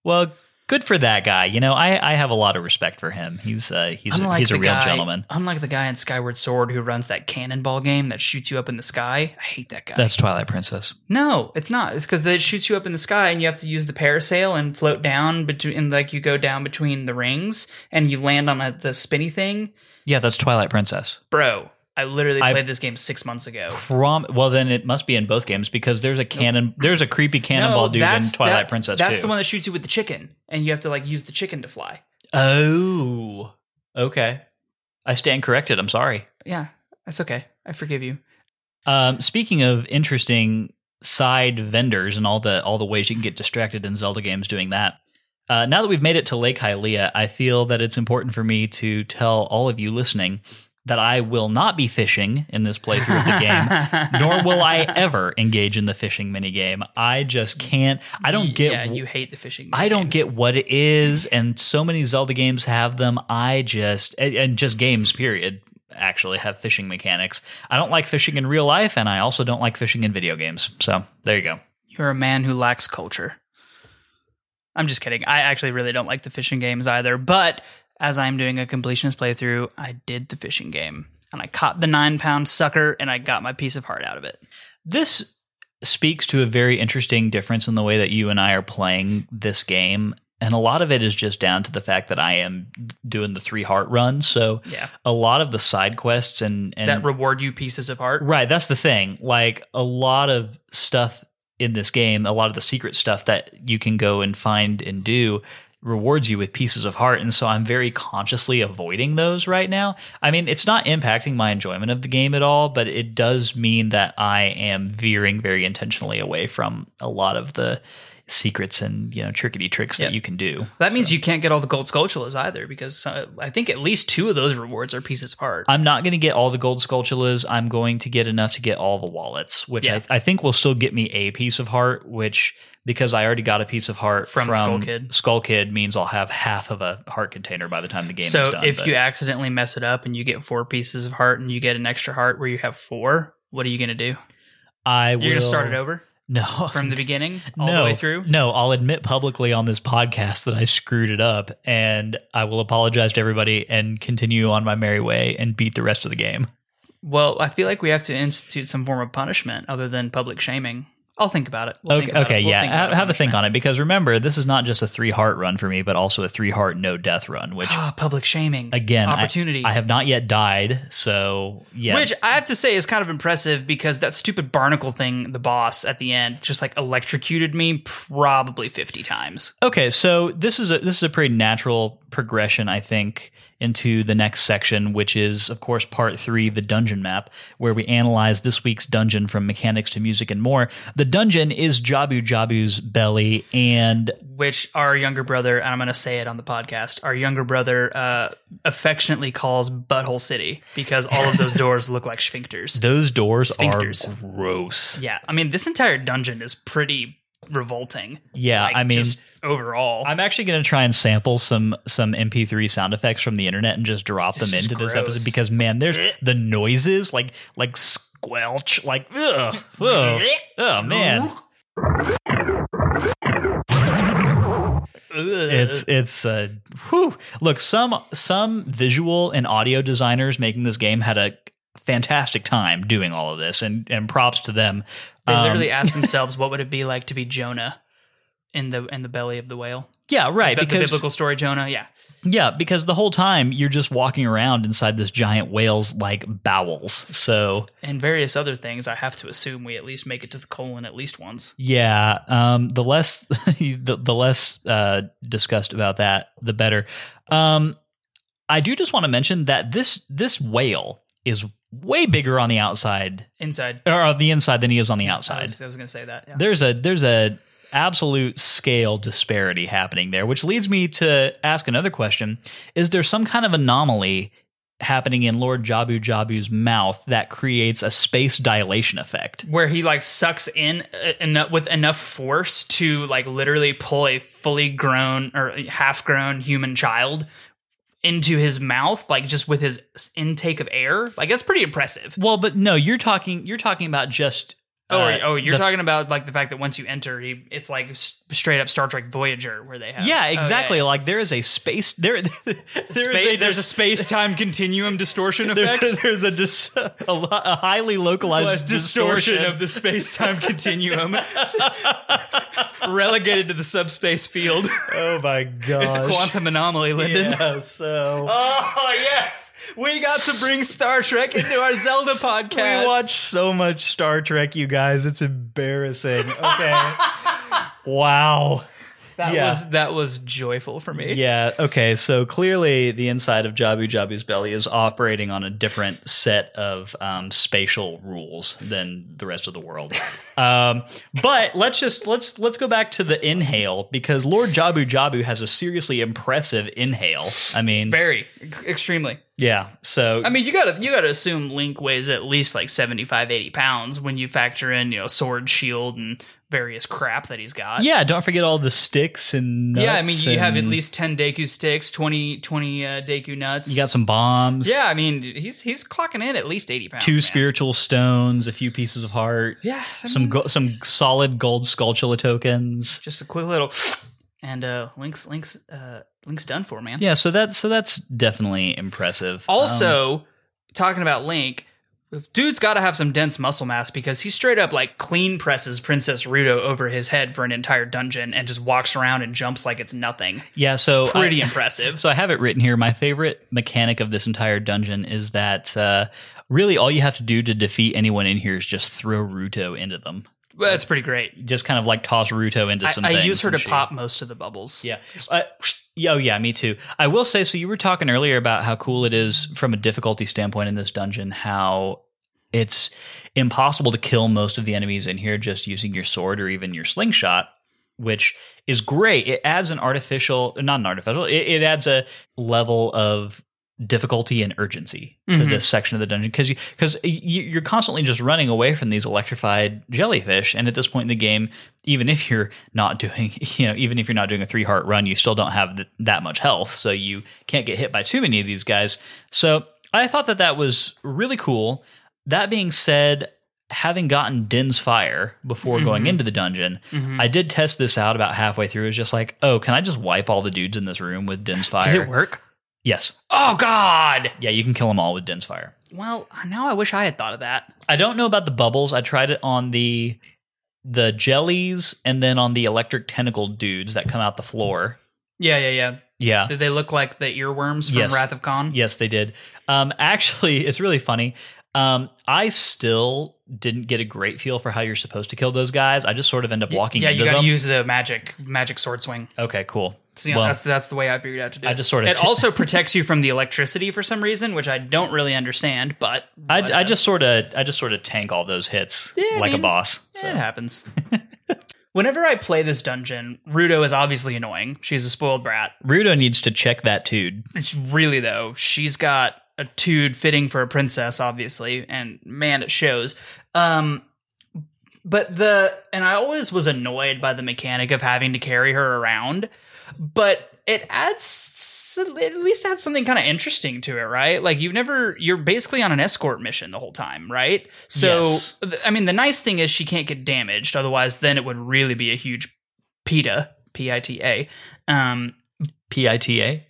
Well, good for that guy. You know, I, I have a lot of respect for him. He's uh, he's a, Unlike he's a real guy, gentleman. Unlike the guy in Skyward Sword who runs that cannonball game that shoots you up in the sky. I hate that guy. That's Twilight Princess. no, it's not. It's because it shoots you up in the sky and you have to use the parasail and float down between, and like you go down between the rings and you land on a, the spinny thing. Yeah, that's Twilight Princess. Bro, I literally I- played this game six months ago. Prom- well, then it must be in both games because there's a cannon. There's a creepy cannonball dude in Twilight that- Princess That's too. the one that shoots you with the chicken, and you have to like use the chicken to fly. Oh, okay. I stand corrected. I'm sorry. Yeah, that's okay. I forgive you. Um, speaking of interesting side vendors and all the all the ways you can get distracted in Zelda games doing that. Uh, now that we've made it to Lake Hylia, I feel that it's important for me to tell all of you listening that I will not be fishing in this playthrough of the game, nor will I ever engage in the fishing minigame. I just can't. I don't get. Yeah, you hate the fishing. I don't games. get what it is, and so many Zelda games have them. I just and- and just games period actually have fishing mechanics. I don't like fishing in real life, and I also don't like fishing in video games. So there you go. You're a man who lacks culture. I'm just kidding. I actually really don't like the fishing games either. But as I'm doing a completionist playthrough, I did the fishing game and I caught the nine pound sucker and I got my piece of heart out of it. This speaks to a very interesting difference in the way that you and I are playing this game. And a lot of it is just down to the fact that I am doing the three heart run. So Yeah. a lot of the side quests and, and that reward you pieces of heart. Right, that's the thing. Like a lot of stuff in this game, a lot of the secret stuff that you can go and find and do rewards you with pieces of heart and so I'm very consciously avoiding those right now. I mean, it's not impacting my enjoyment of the game at all, but it does mean that I am veering very intentionally away from a lot of the secrets and, you know, trickety tricks Yeah. that you can do. That means you can't get all the gold Skulltulas either because uh, I think at least two of those rewards are pieces of heart. I'm not going to get all the gold Skulltulas. I'm going to get enough to get all the wallets, which Yeah. I, I think will still get me a piece of heart. Which because I already got a piece of heart From from, Skull Kid. Skull Kid means I'll have half of a heart container by the time the game so is done. if but you accidentally mess it up and you get four pieces of heart and you get an extra heart where you have four, what are you going to do? I will You're going to start it over No, from the beginning all no, the way through? No, I'll admit publicly on this podcast that I screwed it up, and I will apologize to everybody and continue on my merry way and beat the rest of the game. Well, I feel like we have to institute some form of punishment other than public shaming. I'll think about it. We'll okay, about okay, it. We'll yeah. Have, have a think on it because remember, this is not just a three heart run for me, but also a three heart no death run. Which Ah, public shaming. again, I- opportunity. I, have not yet died, so yeah. Which I have to say is kind of impressive because that stupid barnacle thing, the boss at the end, just like electrocuted me probably 50 times. okay, so this is a this is a pretty natural progression, I think, into the next section, which is of course part three, the dungeon map, where we analyze this week's dungeon from mechanics to music and more. The dungeon is Jabu Jabu's belly, and Which our younger brother, and I'm going to say it on the podcast, our younger brother uh, affectionately calls Butthole City because all of those doors look like sphincters. those doors Sphincters. are gross. Yeah, I mean, this entire dungeon is pretty revolting. Yeah, Like, I mean, just overall. I'm actually going to try and sample some some MP3 sound effects from the internet and just drop them into this episode because man, there's the noises like like squelch, like ugh, ugh, oh man, it's it's uh, whew. look some some visual and audio designers making this game had a fantastic time doing all of this and and props to them. They Um, literally asked themselves, what would it be like to be Jonah in the in the belly of the whale. Yeah, right. But the because biblical story Jonah, yeah. yeah, because the whole time you're just walking around inside this giant whale's like bowels. So And various other things. I have to assume we at least make it to the colon at least once. yeah, um, the less the, the less uh, discussed about that, the better. Um, I do just want to mention that this this whale is way bigger on the outside Inside. or on the inside than he is on the I outside. was, I was gonna say that. Yeah. there's a there's a absolute scale disparity happening there which leads me to ask another question is there some kind of anomaly happening in lord jabu jabu's mouth that creates a space dilation effect where he like sucks in uh, enough with enough force to like literally pull a fully grown or half grown human child into his mouth like just with his intake of air? Like that's pretty impressive. Well but no you're talking you're talking about just oh uh, oh you're the- talking about like the fact that once you enter he it's like s- straight up star trek voyager where they have yeah Oh, exactly. like there is a space there there is Spa- there's a space-time continuum distortion there- effect? there's a, dis- a, lo- a highly localized distortion, distortion of the space-time continuum. Relegated to the subspace field. Oh my god it's a quantum anomaly lyndon. Yeah, so Oh yes, we got to bring Star Trek into our Zelda podcast. We watch so much Star Trek, you guys. It's embarrassing. Okay. wow. That yeah. was that was joyful for me. Yeah. Okay. So clearly, the inside of Jabu Jabu's belly is operating on a different set of um, spatial rules than the rest of the world. um, but let's just let's let's go back to the inhale because Lord Jabu Jabu has a seriously impressive inhale. I mean, Very extremely. yeah. So I mean, you gotta you gotta assume Link weighs at least like 75, 80 pounds when you factor in you know sword, shield, and various crap that he's got. yeah. Don't forget all the sticks and yeah. I mean, you have at least ten Deku sticks, 20, 20 uh, Deku nuts. You got some bombs. yeah. I mean, he's he's clocking in at least eighty pounds. two man. spiritual stones, a few pieces of heart, Yeah. I some mean, go- some solid gold skulltula tokens. just a quick little, and uh, Link's Link's uh, Link's done for man. Yeah, so that's so that's definitely impressive. Um, Also, talking about Link, dude's got to have some dense muscle mass because he straight up like clean presses Princess Ruto over his head for an entire dungeon and just walks around and jumps like it's nothing. yeah, so Pretty I- impressive. So I have it written here. My favorite mechanic of this entire dungeon is that uh, really all you have to do to defeat anyone in here is just throw Ruto into them. Well, That's pretty great. Just kind of like toss Ruto into I, some. I use her to she- pop most of the bubbles. Yeah. Uh, yeah, oh, yeah, me too. I will say, so you were talking earlier about how cool it is from a difficulty standpoint in this dungeon, how it's impossible to kill most of the enemies in here just using your sword or even your slingshot, which is great. It adds an artificial, not an artificial, it, it adds a level of difficulty and urgency to Mhm. this section of the dungeon because you because you're constantly just running away from these electrified jellyfish and at this point in the game even if you're not doing you know even if you're not doing a three heart run you still don't have th- that much health so you can't get hit by too many of these guys so i thought that that was really cool that being said having gotten din's fire before going Mhm. into the dungeon Mhm. i did test this out about halfway through it was just like oh can i just wipe all the dudes in this room with din's fire Did it work? Yes Oh God! yeah you can kill them all with din's fire Well, now I wish I had thought of that. I don't know about the bubbles. I tried it on the the jellies and then on the electric tentacle dudes that come out the floor. Yeah, yeah, yeah. Yeah. Did they look like the earworms from Yes. Wrath of Khan? Yes, they did. Um, actually, it's really funny. Um, I still didn't get a great feel for how you're supposed to kill those guys. I just sort of end up walking yeah, you got to use the magic magic sword swing. okay, cool. So, you know, Well, that's that's the way I figured out to do. I it. just sort of It t- also protects you from the electricity for some reason, which I don't really understand. But I, but, I just sort of I just sort of tank all those hits Yeah, I like a boss. eh, So. it happens. Whenever I play this dungeon, Ruto is obviously annoying. She's a spoiled brat. Ruto needs to check that dude. Really though, she's got a tude fitting for a princess, obviously, and man, it shows. Um, but the and I always was annoyed by the mechanic of having to carry her around, but it adds it at least adds something kind of interesting to it, right? Like you've never you're basically on an escort mission the whole time, right? So Yes. I mean, the nice thing is she can't get damaged, otherwise then it would really be a huge PITA, P I T A, um, P I T A.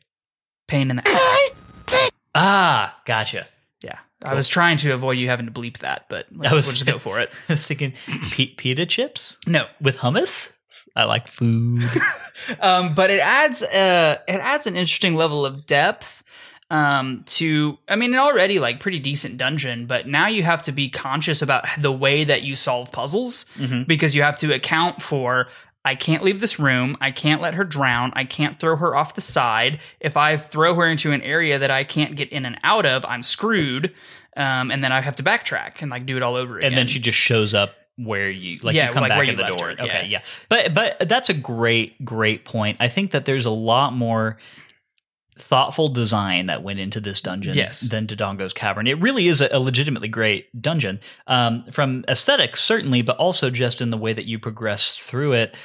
pain in the Ah, gotcha. Yeah. I was trying to avoid you having to bleep that, but I was- we'll just go for it. I was thinking p- pita chips No, with hummus. I like food. um, but it adds uh, it adds an interesting level of depth um, to I mean an already like pretty decent dungeon, but now you have to be conscious about the way that you solve puzzles because you have to account for I can't leave this room. I can't let her drown. I can't throw her off the side. If I throw her into an area that I can't get in and out of, I'm screwed. Um, and then I have to backtrack and like do it all over again. and then she just shows up where you like Yeah, you come like back in the door. her, Okay, yeah. yeah. But but that's a great great point. I think that there's a lot more thoughtful design that went into this dungeon Yes. than Dodongo's Cavern. It really is a, a legitimately great dungeon. Um, from aesthetics certainly, but also just in the way that you progress through it.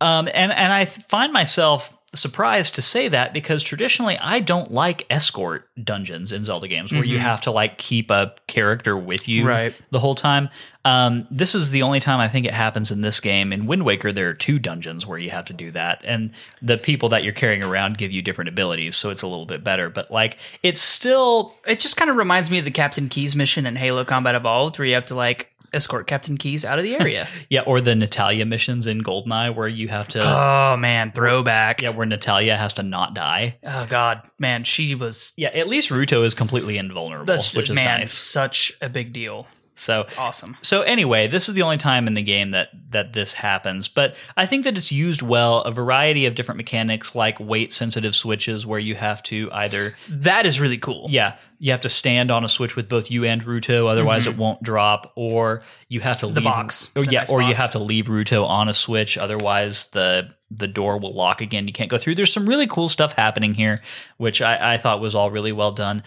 Um, and and I find myself surprised to say that because traditionally I don't like escort dungeons in Zelda games where you Mhm. have to like keep a character with you Right. the whole time. Um, this is the only time I think it happens in this game. In Wind Waker, there are two dungeons where you have to do that, and the people that you're carrying around give you different abilities, so it's a little bit better. But like, it's still it just kind of reminds me of the Captain Keyes mission in Halo Combat Evolved, where you have to like escort Captain Keyes out of the area. yeah, or the Natalia missions in Goldeneye where you have to. oh man, throwback. yeah, where Natalia has to not die. Oh god, man, she was. Yeah, at least Ruto is completely invulnerable, That's which is man, nice. such a big deal. So Awesome. So anyway, this is the only time in the game that that this happens, but I think that it's used well. A variety of different mechanics, like weight sensitive switches, where you have to either That is really cool. yeah you have to stand on a switch with both you and Ruto, otherwise it won't drop, or you have to Mm-hmm. The leave box. or The yeah, nice or you have to leave Ruto on a switch, otherwise the the door will lock again. You can't go through. There's some really cool stuff happening here, which I, I thought was all really well done.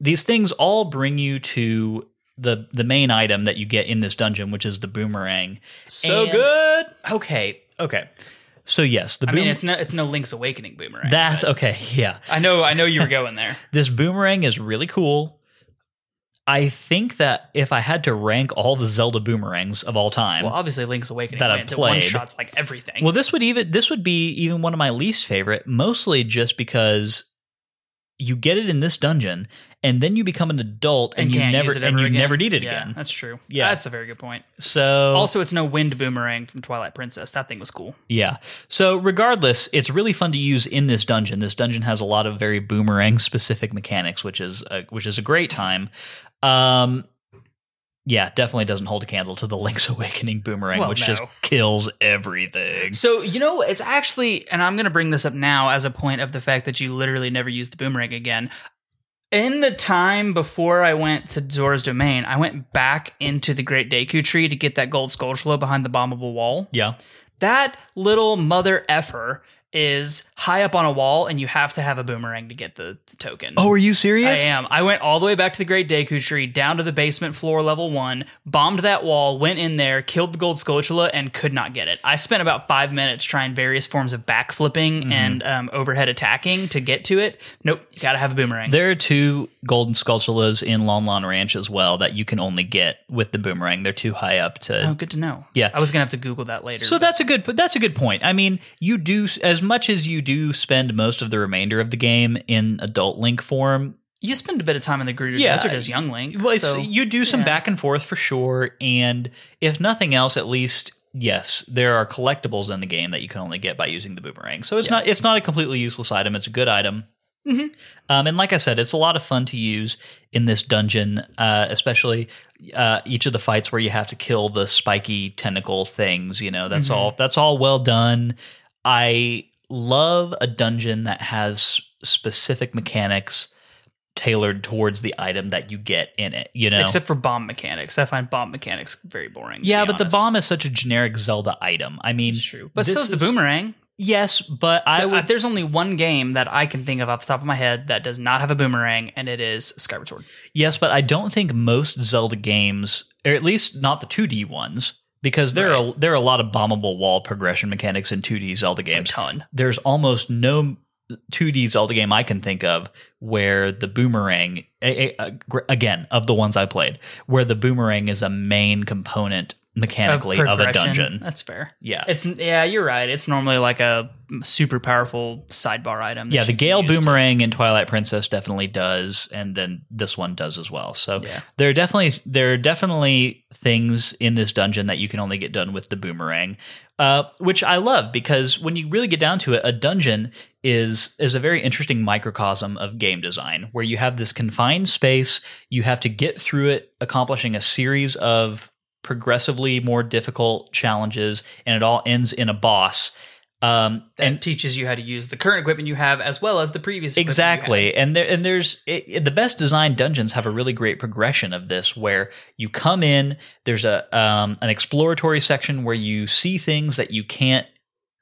These things all bring you to the the main item that you get in this dungeon, which is the boomerang. So And- good. Okay, okay. So yes, the I mean, it's no, it's no Link's Awakening boomerang. that's okay. Yeah, I know, I know you were going there. this boomerang is really cool. I think that if I had to rank all the Zelda boomerangs of all time, Well, obviously, Link's Awakening That I've. It one played. shots like everything. Well, this would even this would be even one of my least favorite, mostly just because you get it in this dungeon and then you become an adult and, you never and you again. never need it Yeah, again. That's true. Yeah. that's a very good point. So Also, it's no wind boomerang from Twilight Princess. That thing was cool. yeah. So regardless, it's really fun to use in this dungeon. This dungeon has a lot of very boomerang specific mechanics, which is a, which is a great time. Um yeah, definitely doesn't hold a candle to the Link's Awakening boomerang, Well, which no. just kills everything. So you know, it's actually, and I'm going to bring this up now as a point of the fact that you literally never use the boomerang again. In the time before I went to Zora's Domain, I went back into the Great Deku Tree to get that gold Skulltula behind the bombable wall. Yeah. That little mother effer is high up on a wall, and you have to have a boomerang to get the, the token. Oh, are you serious? I am. I went all the way back to the Great Deku Tree, down to the basement floor, level one, bombed that wall, went in there, killed the gold Skulltula, and could not get it. I spent about five minutes trying various forms of backflipping Mm-hmm. and um, overhead attacking to get to it. Nope, you gotta have a boomerang. There are two golden Skulltulas in Lon Lon Ranch as well that you can only get with the boomerang. They're too high up to. oh, good to know. Yeah. I was gonna have to Google that later. So but- that's a good. That's a good point. I mean, you do as much as you do spend most of the remainder of the game in adult Link form. you spend a bit of time in the Gerudo Yeah. Desert as young Link. Well, so you do some yeah. back and forth for sure, and if nothing else, at least yes, there are collectibles in the game that you can only get by using the boomerang. So it's not it's not a completely useless item. It's a good item. Mhm. Um, and like I said, it's a lot of fun to use in this dungeon, uh, especially uh, each of the fights where you have to kill the spiky tentacle things. You know, that's Mhm. all. That's all well done. I love a dungeon that has specific mechanics tailored towards the item that you get in it. You know, except for bomb mechanics. I find bomb mechanics very boring. yeah, but the bomb is such a generic Zelda item. I mean, is true. But so is the boomerang. Yes, but I I, uh, would. there's only one game that I can think of off the top of my head that does not have a boomerang, and it is Skyward Sword. Yes, but I don't think most Zelda games, or at least not the 2D ones, because there are there are a lot of bombable wall progression mechanics in 2D Zelda A games. ton. There's almost no 2D Zelda game I can think of where the boomerang, a- a- a- again of the ones I played, where the boomerang is a main component mechanically of, a dungeon. That's fair. Yeah. It's yeah, you're right. It's normally like a super powerful sidebar item. yeah, the Gale use to- Boomerang in Twilight Princess definitely does, and then this one does as well. So Yeah. there are definitely there are definitely things in this dungeon that you can only get done with the boomerang, uh, which I love because when you really get down to it, a dungeon is is a very interesting microcosm of game design where you have this confined space, you have to get through it, accomplishing a series of progressively more difficult challenges, and it all ends in a boss. Um, and teaches you how to use the current equipment you have as well as the previous. Exactly, and there and there's it, it- the best designed dungeons have a really great progression of this, where you come in. There's a um, an exploratory section where you see things that you can't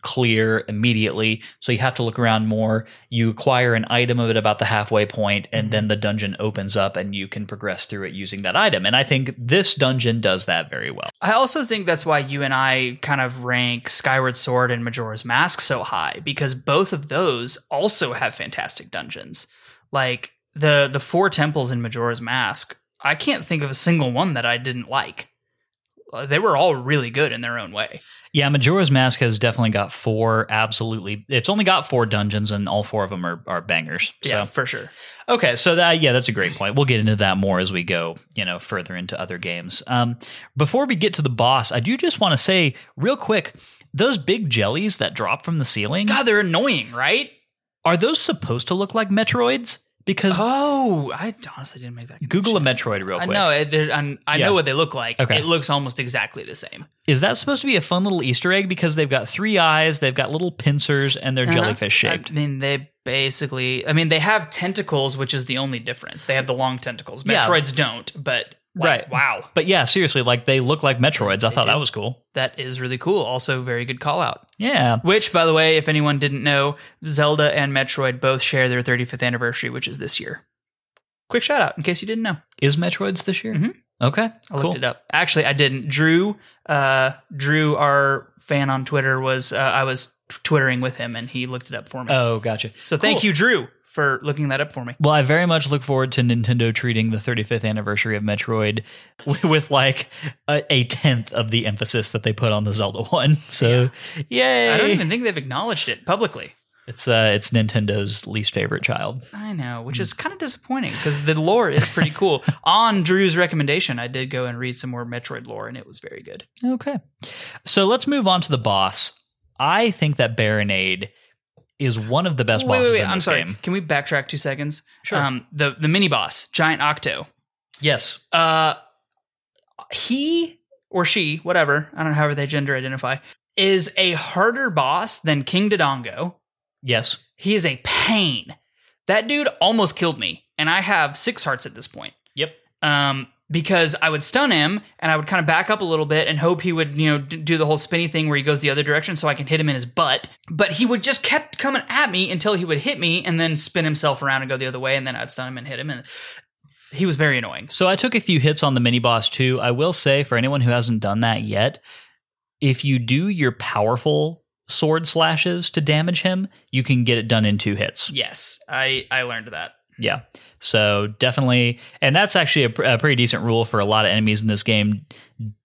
clear immediately, so you have to look around more. You acquire an item of it about the halfway point, and mm-hmm. then the dungeon opens up, and you can progress through it using that item. And I think this dungeon does that very well. I also think that's why you and I kind of rank Skyward Sword and Majora's Mask so high because both of those also have fantastic dungeons. Like the the four temples in Majora's Mask, I can't think of a single one that I didn't like. Uh, They were all really good in their own way. Yeah, Majora's Mask has definitely got four absolutely. It's only got four dungeons, and all four of them are, are bangers. So. Yeah, for sure. Okay, so that yeah, that's a great point. We'll get into that more as we go, you know, further into other games. Um, before we get to the boss, I do just want to say real quick, those big jellies that drop from the ceiling God, they're annoying, right? are those supposed to look like Metroids? Because Oh, I honestly didn't make that. Google a. Metroid real I quick. know. it- they're- I'm- I Yeah. know what they look like. Okay. It looks almost exactly the same. Is that supposed to be a fun little Easter egg? Because they've got three eyes, they've got little pincers, and they're Uh-huh. jellyfish shaped. I mean, they basically. I mean, they have tentacles, which is the only difference. They have the long tentacles. Yeah. Metroids don't, but like, Right. Wow, But yeah, seriously, like they look like Metroids. I thought do. that was cool. that is really cool. Also, very good call out. Yeah. Which, by the way, if anyone didn't know, Zelda and Metroid both share their 35th anniversary, which is this year. Quick shout out in case you didn't know. Is Metroids this year? Mhm. Okay. I cool. looked it up. Actually, I didn't. Drew, uh, Drew, our fan on Twitter, was uh, I was twittering with him, and he looked it up for me. Oh, gotcha. so thank you, Drew, for looking that up for me. Well, I very much look forward to Nintendo treating the 35th anniversary of Metroid with like a, a tenth of the emphasis that they put on the Zelda one. So, yay! I don't even think they've acknowledged it publicly. it's uh, it's Nintendo's least favorite child. I know, which is kind of disappointing because the lore is pretty cool. On Drew's recommendation, I did go and read some more Metroid lore, and it was very good. Okay, so let's move on to the boss. I think that Barinade is one of the best wait, bosses wait, wait. I'm sorry. game. Can we backtrack two seconds? Sure. Um, the the mini boss, Giant Octo. Yes. Uh, he or she, whatever, I don't know however they gender identify, is a harder boss than King Dodongo. Yes. He is a pain. That dude almost killed me, and I have six hearts at this point. Yep. Um, because I would stun him, and I would kind of back up a little bit and hope he would, you know, d- do the whole spinny thing where he goes the other direction, so I can hit him in his butt. But he would just kept coming at me until he would hit me, and then spin himself around and go the other way, and then I'd stun him and hit him, and he was very annoying. So I took a few hits on the mini boss too. I will say for anyone who hasn't done that yet, if you do your powerful sword slashes to damage him, you can get it done in two hits. Yes, I I learned that. Yeah. So definitely, and that's actually a, a pretty decent rule for a lot of enemies in this game.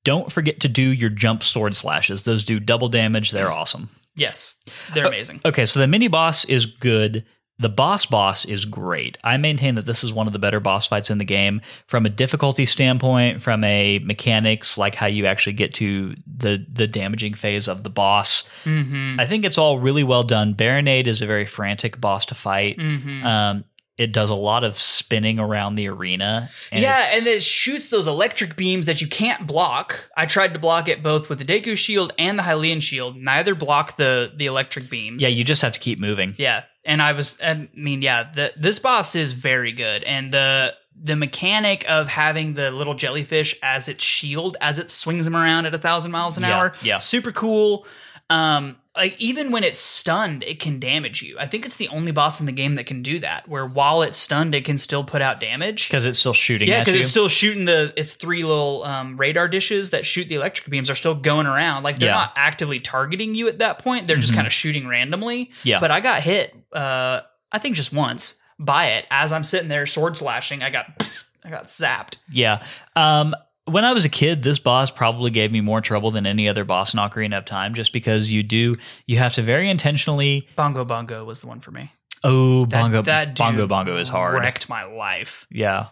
Don't forget to do your jump sword slashes. Those do double damage. They're awesome. Yes, they're Uh, amazing. Okay, so the mini boss is good. The boss boss is great. I maintain that this is one of the better boss fights in the game from a difficulty standpoint, from a mechanics, like how you actually get to the the damaging phase of the boss. Mm-hmm. I think it's all really well done. Barinade is a very frantic boss to fight. Mm-hmm. Um, it does a lot of spinning around the arena. yeah, and it shoots those electric beams that you can't block. I tried to block it both with the Deku shield and the Hylian shield. Neither block the the electric beams. yeah, you just have to keep moving. yeah. And I was, I mean, yeah, the, this boss is very good, and the the mechanic of having the little jellyfish as its shield as it swings them around at a thousand miles an Yeah, hour, yeah. super cool. Um, like even when it's stunned, it can damage you. I think it's the only boss in the game that can do that, where while it's stunned, it can still put out damage. Because it's still shooting Yeah, because it's still shooting the its three little um, radar dishes that shoot the electric beams are still going around. Like they're Yeah. not actively targeting you at that point. They're just Mhm. kind of shooting randomly. Yeah. But I got hit. Uh, I think just once by it as I'm sitting there sword slashing. I got I got zapped. Yeah. Um, when I was a kid, this boss probably gave me more trouble than any other boss in Ocarina of Time, just because you do you have to very intentionally. Bongo Bongo was the one for me. Oh, That, bongo, that bongo, bongo is hard. Wrecked my life. Yeah.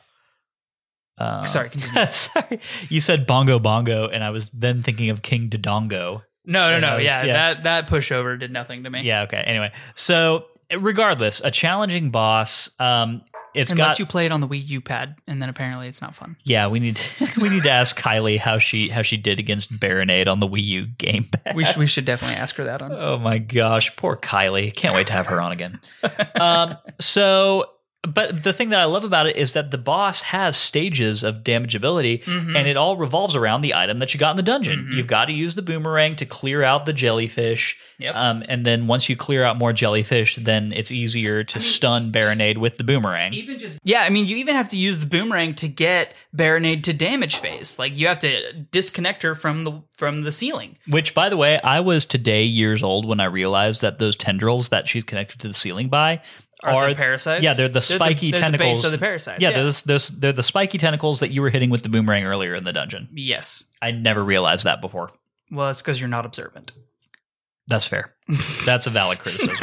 Uh, Sorry, sorry. You said bongo bongo, and I was then thinking of King Dodongo. No, no, no. Was- yeah, yeah. that that pushover did nothing to me. Yeah. Okay. Anyway, so regardless, a challenging boss. Um, it's Unless got you play it on the Wii U pad, and then apparently it's not fun. Yeah, we need we need to ask Kylie how she how she did against Barinade on the Wii U gamepad. We should we should definitely ask her that on. oh my gosh, poor Kylie! Can't wait to have her on again. um, so, but the thing that I love about it is that the boss has stages of damageability, Mhm. and it all revolves around the item that you got in the dungeon. Mhm. You've got to use the boomerang to clear out the jellyfish. Yep. Um, and then once you clear out more jellyfish, then it's easier to stun Barinade with the boomerang. even just yeah, I mean, you even have to use the boomerang to get Barinade to damage phase. Like you have to disconnect her from the from the ceiling. Which, by the way, I was today years old when I realized that those tendrils that she's connected to the ceiling by Are, the parasites? Yeah, they're the spiky they're tentacles. The base of the parasites. yeah, They're, the, those- they're the spiky tentacles that you were hitting with the boomerang earlier in the dungeon. yes. I never realized that before. Well, it's because you're not observant. That's fair. That's a valid criticism.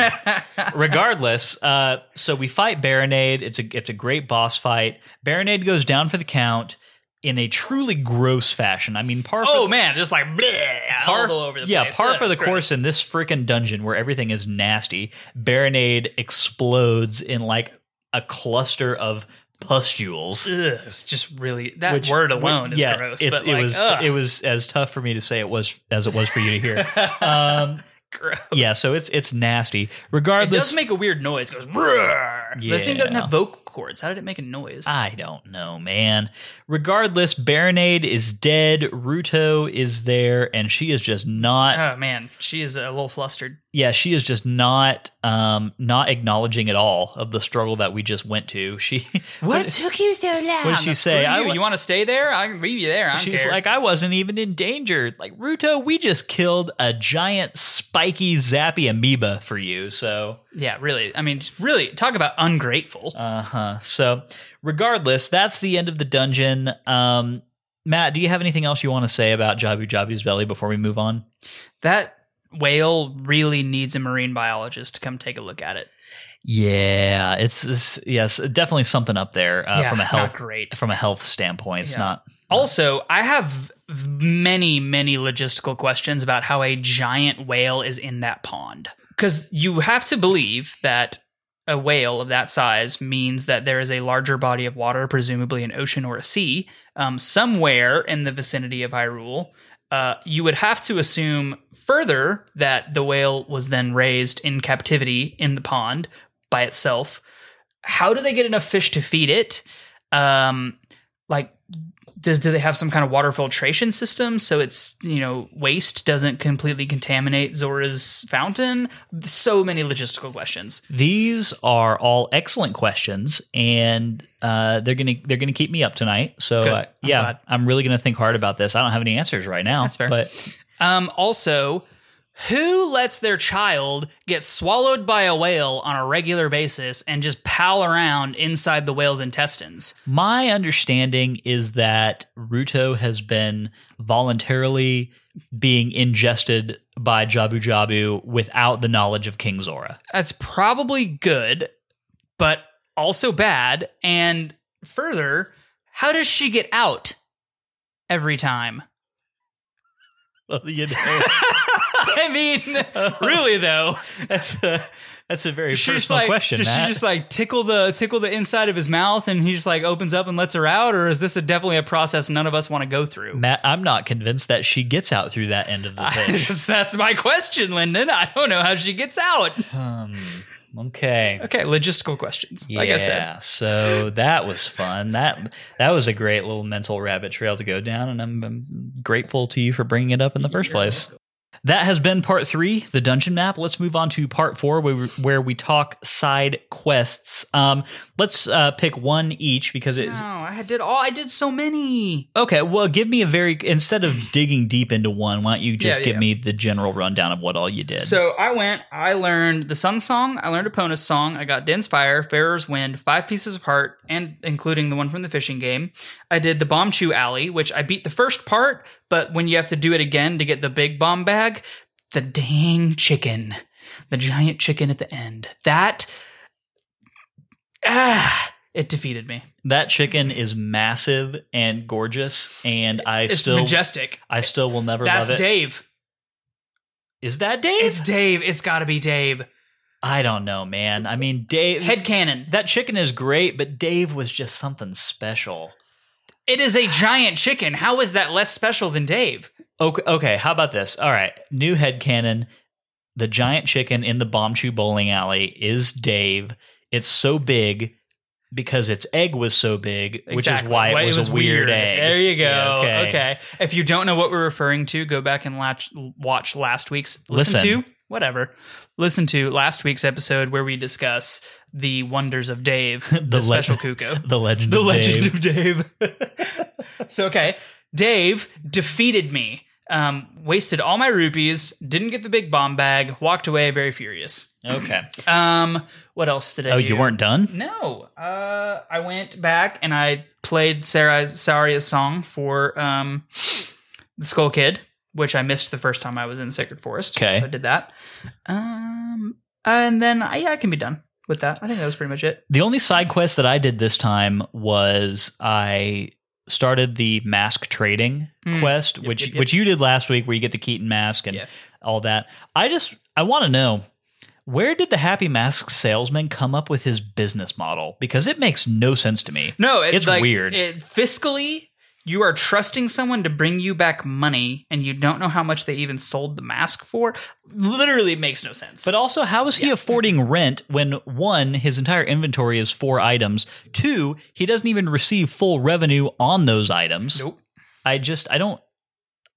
Regardless, uh, so we fight Barinade. It's a it's a great boss fight. Barinade goes down for the count in a truly gross fashion. I mean, par oh for, man, just like bleh, par, all over the yeah, place. par Ugh, for the gross. course in this freaking dungeon where everything is nasty. Barinade explodes in like a cluster of pustules. Ugh, it's just really that which- word alone is yeah, gross. It's, but it like, was ugh, it was as tough for me to say it was as it was for you to hear. um, gross. yeah, so it's it's nasty. Regardless, it does make a weird noise. It goes. "Brrr." The thing doesn't have vocal cords. How did it make a noise? I don't know, man. Regardless, Barinade is dead. Ruto is there, and she is just not. oh man, she is a little flustered. Yeah, she is just not um not acknowledging at all of the struggle that we just went to. She What took you so long? what did she say? I you. you want to stay there? I can leave you there. I She's care. like, I wasn't even in danger. Like, Ruto, we just killed a giant spiky zappy amoeba for you. So, yeah, really. I mean, really, talk about ungrateful. uh huh. So, regardless, that's the end of the dungeon. Um, Matt, do you have anything else you want to say about Jabu Jabu's belly before we move on? that whale really needs a marine biologist to come take a look at it. Yeah, it's, it's yes, definitely something up there uh, Yeah, from a health great. from a health standpoint. It's Yeah. not. Also, I have many, many logistical questions about how a giant whale is in that pond. Because you have to believe that a whale of that size means that there is a larger body of water, presumably an ocean or a sea, um, somewhere in the vicinity of Hyrule. Uh, you would have to assume further that the whale was then raised in captivity in the pond by itself. How do they get enough fish to feed it? Um, like does do they have some kind of water filtration system so it's you know waste doesn't completely contaminate Zora's fountain? So many logistical questions. These are all excellent questions, and uh, they're gonna they're gonna keep me up tonight. So uh, I'm yeah. I'm really gonna think hard about this. I don't have any answers right now. That's fair. But Um, also, who lets their child get swallowed by a whale on a regular basis and just pal around inside the whale's intestines? my understanding is that Ruto has been voluntarily being ingested by Jabu Jabu without the knowledge of King Zora. That's probably good, but also bad. And further, how does she get out every time? Well, you know, I mean, really though, that's a, that's a very personal like, question, Does Matt. she just like tickle the tickle the inside of his mouth, and he just like opens up and lets her out, or is this a, definitely a process none of us want to go through? Matt, I'm not convinced that she gets out through that end of the fish. That's- That's my question, Lyndon. I don't know how she gets out. um, okay. Okay, logistical questions. Like I said, Yeah, so that was fun. That that was a great little mental rabbit trail to go down, and I'm, I'm grateful to you for bringing it up in the first place. That has been part three, the dungeon map. Let's move on to part four, where we, where we talk side quests. Um, let's uh, pick one each because it's No, I did all. I did so many. okay. Well, give me a very instead of digging deep into one, why don't you just Yeah, give yeah. me the general rundown of what all you did? So I went. I learned the Sun Song. I learned Epona's song. I got Din's Fire, Farore's Wind, Five Pieces of Heart, and including the one from the fishing game. I did the Bombchu Alley, which I beat the first part, but when you have to do it again to get the big bomb bag, the dang chicken, the giant chicken at the end, that ah, it defeated me. that chicken is massive and gorgeous, and I It's still majestic. I still will never That's love it. Dave. Is that Dave? It's Dave. It's got to be Dave. I don't know, man. I mean, Dave. Head cannon. that chicken is great, but Dave was just something special. It is a giant chicken. How is that less special than Dave? Okay, okay, how about this? All right, new head headcanon. The giant chicken in the Bombchu bowling alley is Dave. It's so big because its egg was so big, which is why it Why was, a weird, egg. There you go. Yeah, okay. If you don't know what we're referring to, go back and latch, watch last week's. Listen, Listen. to whatever. Listen to last week's episode where we discuss the wonders of Dave, the, le- special Cucco. The legend the of legend Dave. of Dave. so okay, Dave defeated me. Um, wasted all my rupees, didn't get the big bomb bag, walked away very furious. Okay. Um, what else did I Oh, do? you weren't done? No. Uh, I went back and I played Sarah's Saria's song for um, the Skull Kid, which I missed the first time I was in Sacred Forest. Okay. so I did that. Um, and then I, yeah, I can be done with that. I think that was pretty much it. The only side quest that I did this time was I started the mask trading Mm. quest, Yep, which yep, yep. which you did last week, where you get the Keaton mask and Yeah. all that. I just I want to know where did the Happy Mask salesman come up with his business model? Because it makes no sense to me. No, it's, It's like, weird. It, fiscally, you are trusting someone to bring you back money, and you don't know how much they even sold the mask for. Literally, makes no sense. But also, how is he affording rent when one, his entire inventory is four items, two, he doesn't even receive full revenue on those items? nope. I just I don't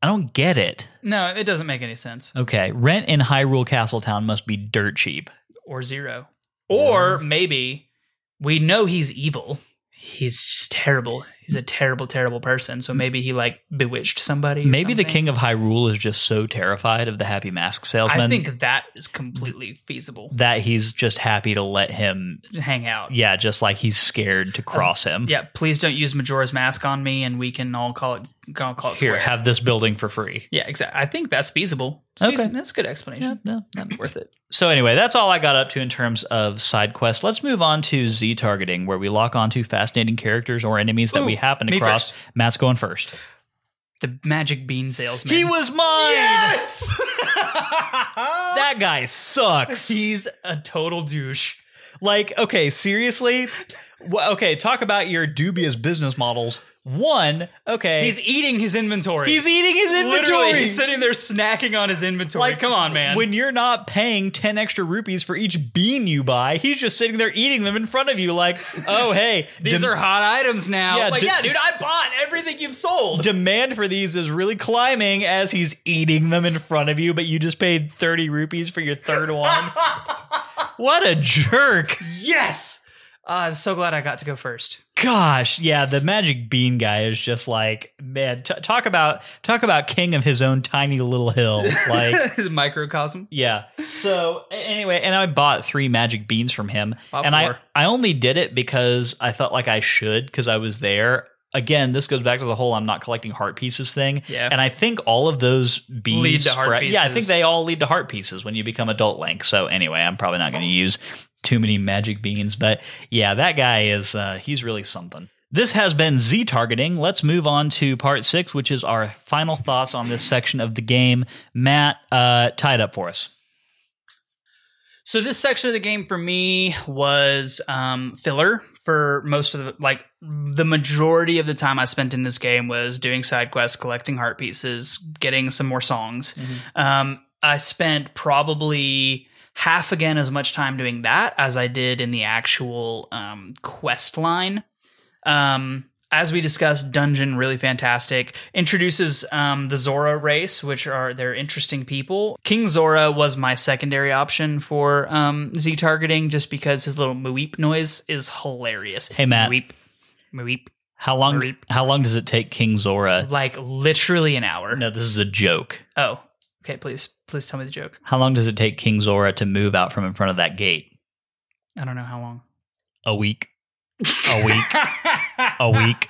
I don't get it. No, it doesn't make any sense. Okay, rent in Hyrule Castletown must be dirt cheap. or zero. Or maybe we know he's evil. He's just terrible. He's a terrible, terrible person. So maybe he like bewitched somebody. Maybe the king of Hyrule is just so terrified of the Happy Mask salesman I think that is completely feasible. that he's just happy to let him. Hang out. Yeah, just like he's scared to cross him. Yeah. Please don't use Majora's Mask on me, and we can all call it. Call, call it Here, square. have this building for free. yeah, exactly. I think that's feasible. It's Okay. feasible. That's a good explanation. no, not Worth it. So anyway, that's all I got up to in terms of side quests. Let's move on to Z targeting, where we lock onto fascinating characters or enemies that Ooh, we happen me across. first. Matt's going first. The magic bean salesman. He was mine. Yes. That guy sucks. He's a total douche. Like, okay, seriously? Okay, talk about your dubious business models. One, okay, He's eating his inventory. he's eating his inventory. Literally, he's sitting there snacking on his inventory. Like, come on, man. When you're not paying 10 extra rupees for each bean you buy, he's just sitting there eating them in front of you, like, oh, hey, These dem- are hot items now. Yeah, like, d- yeah, dude, I bought everything you've sold. demand for these is really climbing as he's eating them in front of you, but you just paid 30 rupees for your third one. what a jerk. yes. Uh, I'm so glad I got to go first. Gosh, yeah, the magic bean guy is just like, man, t- talk about talk about king of his own tiny little hill. Like his microcosm. Yeah. So anyway, and I bought three magic beans from him, and I four. I only did it because I felt like I should because I was there. Again, this goes back to the whole I'm not collecting heart pieces thing. Yeah. And I think all of those beans Lead to heart spread- Yeah, I think they all lead to heart pieces when you become adult Link. So anyway, I'm probably not going to use too many magic beans, but yeah, that guy is uh, he's really something. This has been Z targeting. Let's move on to part six, which is our final thoughts on this section of the game. Matt, uh, tie it up for us. So this section of the game for me was um, filler for most of the like the majority of the time I spent in this game was doing side quests, collecting heart pieces, getting some more songs. Um, I spent probably half again as much time doing that as I did in the actual um, quest line. Um, as we discussed, dungeon really fantastic. Introduces um, the Zora race, which are they're interesting people. King Zora was my secondary option for um, Z targeting, just because his little mooep noise is hilarious. Hey, Matt. mooep, How long? How long does it take King Zora? like literally an hour. No, this is a joke. Oh, okay. Please, please tell me the joke. How long does it take King Zora to move out from in front of that gate? I don't know how long. A week. A week. a week.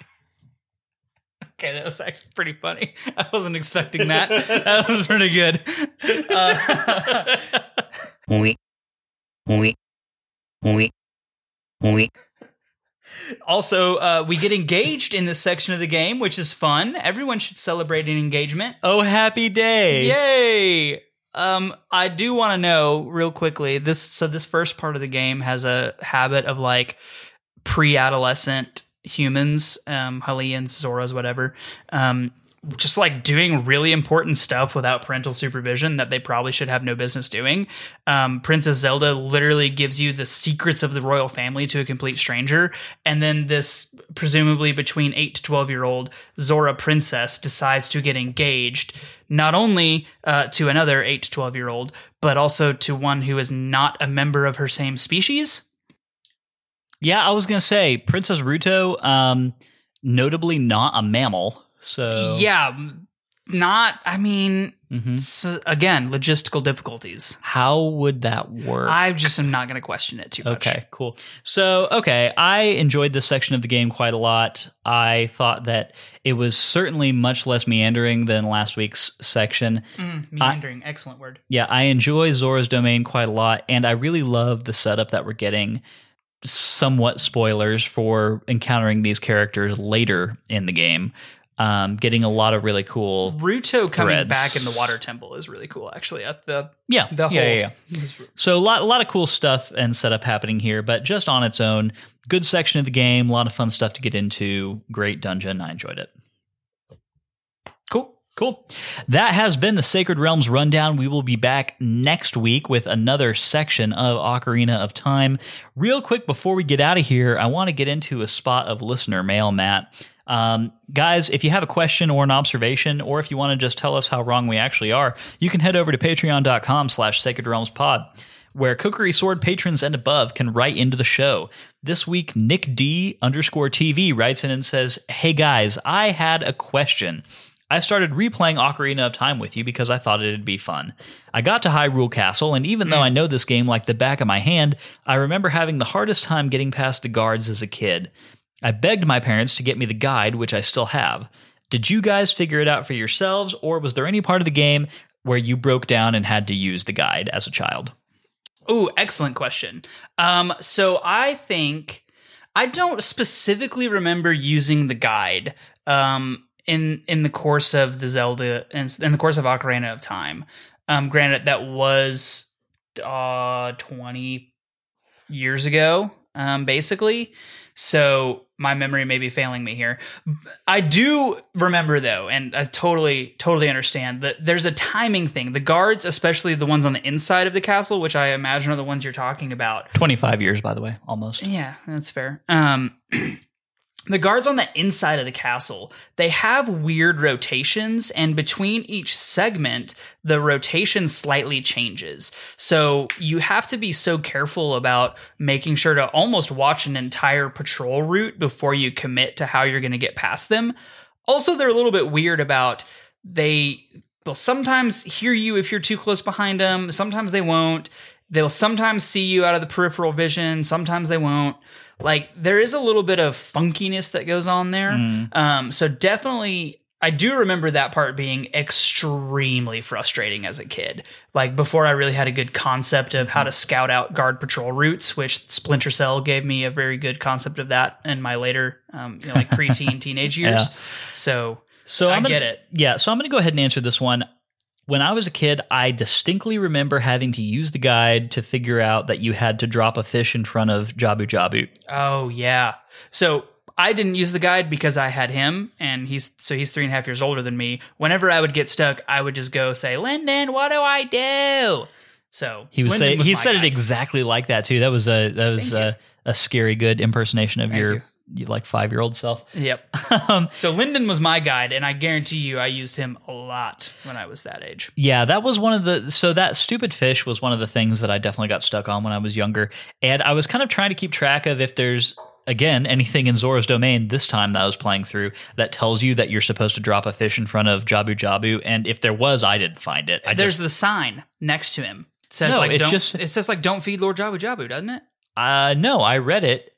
Okay, that was actually pretty funny. I wasn't expecting that. that was pretty good. Uh, also, uh, we get engaged in this section of the game, which is fun. Everyone should celebrate an engagement. Oh, happy day! Yay! Um, I do want to know real quickly. This so this first part of the game has a habit of like pre-adolescent humans, um, Hylians, Zoras, whatever, um, just like doing really important stuff without parental supervision that they probably should have no business doing. Um, Princess Zelda literally gives you the secrets of the royal family to a complete stranger, and then this presumably between eight to twelve year old Zora princess decides to get engaged not only uh, to another eight to twelve year old, but also to one who is not a member of her same species. Yeah, I was gonna say Princess Ruto, um, notably not a mammal. So Yeah, not. I mean, Mhm. s again, logistical difficulties. how would that work? I just am not going to question it too much. Okay, cool. So, okay, I enjoyed this section of the game quite a lot. I thought that it was certainly much less meandering than last week's section. Mm, meandering, excellent word. Yeah, I enjoy Zora's Domain quite a lot, and I really love the setup that we're getting. Somewhat spoilers for encountering these characters later in the game. Um, getting a lot of really cool. Ruto coming Threads. back in the water temple is really cool. Actually, at the Yeah, the whole yeah, yeah, yeah. So a lot, a lot of cool stuff and setup happening here, but just on its own, good section of the game. A lot of fun stuff to get into. Great dungeon. I enjoyed it. Cool. That has been the Sacred Realms rundown. We will be back next week with another section of Ocarina of Time. Real quick before we get out of here, I want to get into a spot of listener mail, Matt. Um, guys, if you have a question or an observation, or if you want to just tell us how wrong we actually are, you can head over to patreon.com slash sacred realms pod, where Kokiri Sword patrons and above can write into the show. This week, Nick D underscore TV writes in and says, Hey guys, I had a question. I started replaying Ocarina of Time with you because I thought it'd be fun. I got to Hyrule Castle, and even though I know this game like the back of my hand, I remember having the hardest time getting past the guards as a kid. I begged my parents to get me the guide, which I still have. Did you guys figure it out for yourselves, or was there any part of the game where you broke down and had to use the guide as a child? Oh, excellent question. Um, so I think I don't specifically remember using the guide um, in in the course of the Zelda in, in the course of Ocarina of Time. Um, granted, that was uh, twenty years ago, um, basically. So my memory may be failing me here. I do remember though, and I totally, totally understand that there's a timing thing. The guards, especially the ones on the inside of the castle, which I imagine are the ones you're talking about. 25 years, by the way, almost. Yeah, that's fair. Um, the guards on the inside of the castle, they have weird rotations, and between each segment, the rotation slightly changes. So you have to be so careful about making sure to almost watch an entire patrol route before you commit to how you're going to get past them. Also, they're a little bit weird about they will sometimes hear you if you're too close behind them, sometimes they won't. They'll sometimes see you out of the peripheral vision, sometimes they won't. Like there is a little bit of funkiness that goes on there. Um, so definitely I do remember that part being extremely frustrating as a kid. Like before I really had a good concept of how to scout out guard patrol routes, which Splinter Cell gave me a very good concept of that in my later, um, you know, like preteen teenage years. Yeah. So So I I'm gonna, get it. Yeah, so I'm going to go ahead and answer this one. When I was a kid, I distinctly remember having to use the guide to figure out that you had to drop a fish in front of Jabu Jabu. Oh yeah. So I didn't use the guide because I had him, and he's so he's three and a half years older than me. Whenever I would get stuck, I would just go say, "Lyndon, what do I do?" So He was saying he said it exactly like that too. That was a that was a, a scary good impersonation of Thank your you. Like five year old self. Yep. Um, So Lyndon was my guide, and I guarantee you, I used him a lot when I was that age. Yeah, that was one of the so that stupid fish was one of the things that I definitely got stuck on when I was younger. And I was kind of trying to keep track of if there's again anything in Zora's domain this time that I was playing through that tells you that you're supposed to drop a fish in front of Jabu Jabu. And if there was, I didn't find it. I There's just, the sign next to him. It says No, like it don't, just- it says like don't feed Lord Jabu Jabu, doesn't it? uh no, I read it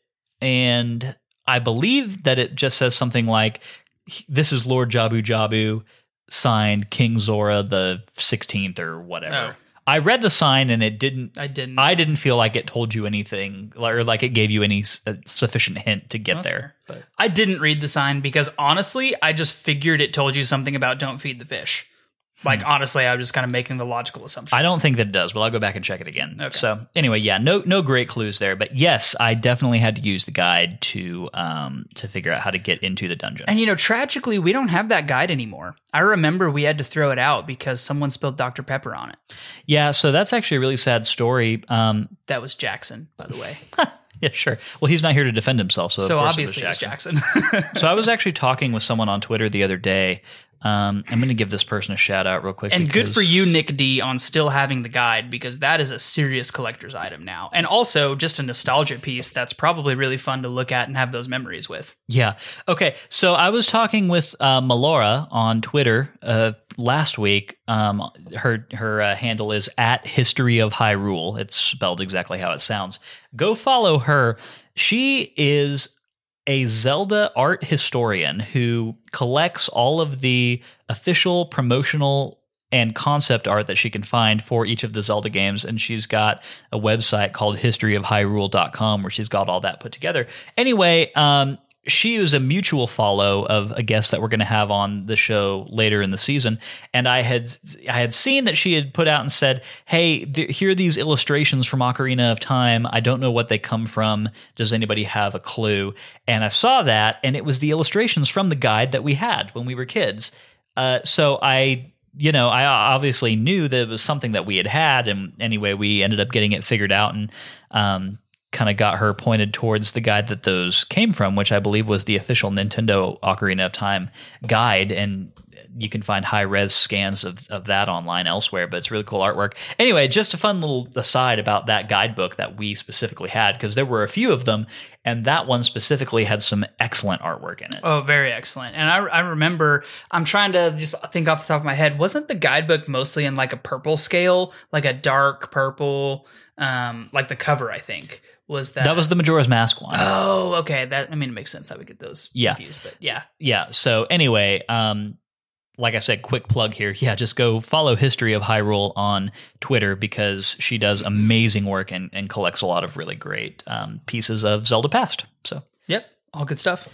and I believe that it just says something like this is Lord Jabu Jabu signed King Zora the 16th or whatever. Oh. I read the sign and it didn't I didn't. I didn't feel like it told you anything, or like it gave you any uh, sufficient hint to get That's there. But I didn't read the sign because honestly, I just figured it told you something about don't feed the fish. Like honestly, I was just kind of making the logical assumption. I don't think that it does. But I'll go back and check it again. Okay. So anyway, yeah, no, no great clues there. But yes, I definitely had to use the guide to um to figure out how to get into the dungeon. and you know, tragically, we don't have that guide anymore. I remember we had to throw it out because someone spilled Dr. Pepper on it. yeah, so that's actually a really sad story. Um, That was Jackson, by the way. yeah, sure. Well, he's not here to defend himself, so so obviously it it was was Jackson. Jackson. so I was actually talking with someone on Twitter the other day. Um, I'm going to give this person a shout out real quick. and good for you, Nick D, on still having the guide because that is a serious collector's item now. And also just a nostalgia piece that's probably really fun to look at and have those memories with. Yeah. Okay. So I was talking with uh, Melora on Twitter uh, last week. Um, her her uh, handle is at History of Hyrule. It's spelled exactly how it sounds. Go follow her. She is a Zelda art historian who collects all of the official promotional and concept art that she can find for each of the Zelda games. And she's got a website called historyofhyrule.com where she's got all that put together. Anyway, um, she is a mutual follow of a guest that we're going to have on the show later in the season, and I had I had seen that she had put out and said, "Hey, th- here are these illustrations from Ocarina of Time. I don't know what they come from. Does anybody have a clue?" And I saw that, and it was the illustrations from the guide that we had when we were kids. Uh, so I you know, I obviously knew that it was something that we had had, and anyway, we ended up getting it figured out and um, kind of got her pointed towards the guide that those came from, which I believe was the official Nintendo Ocarina of Time guide, and you can find high res scans of, of that online elsewhere, but it's really cool artwork. Anyway, just a fun little aside about that guidebook that we specifically had, because there were a few of them, and that one specifically had some excellent artwork in it. Oh, very excellent. And I, I remember, I'm trying to just think off the top of my head, wasn't the guidebook mostly in like a purple scale, like a dark purple, um, like the cover, I think, was that. That was the Majora's Mask one. Oh, okay. That, I mean, it makes sense how we get those Yeah. confused, but yeah. yeah so anyway um like i said quick plug here yeah just go follow history of hyrule on twitter because she does amazing work and, and collects a lot of really great um, pieces of zelda past so Yep. All good stuff.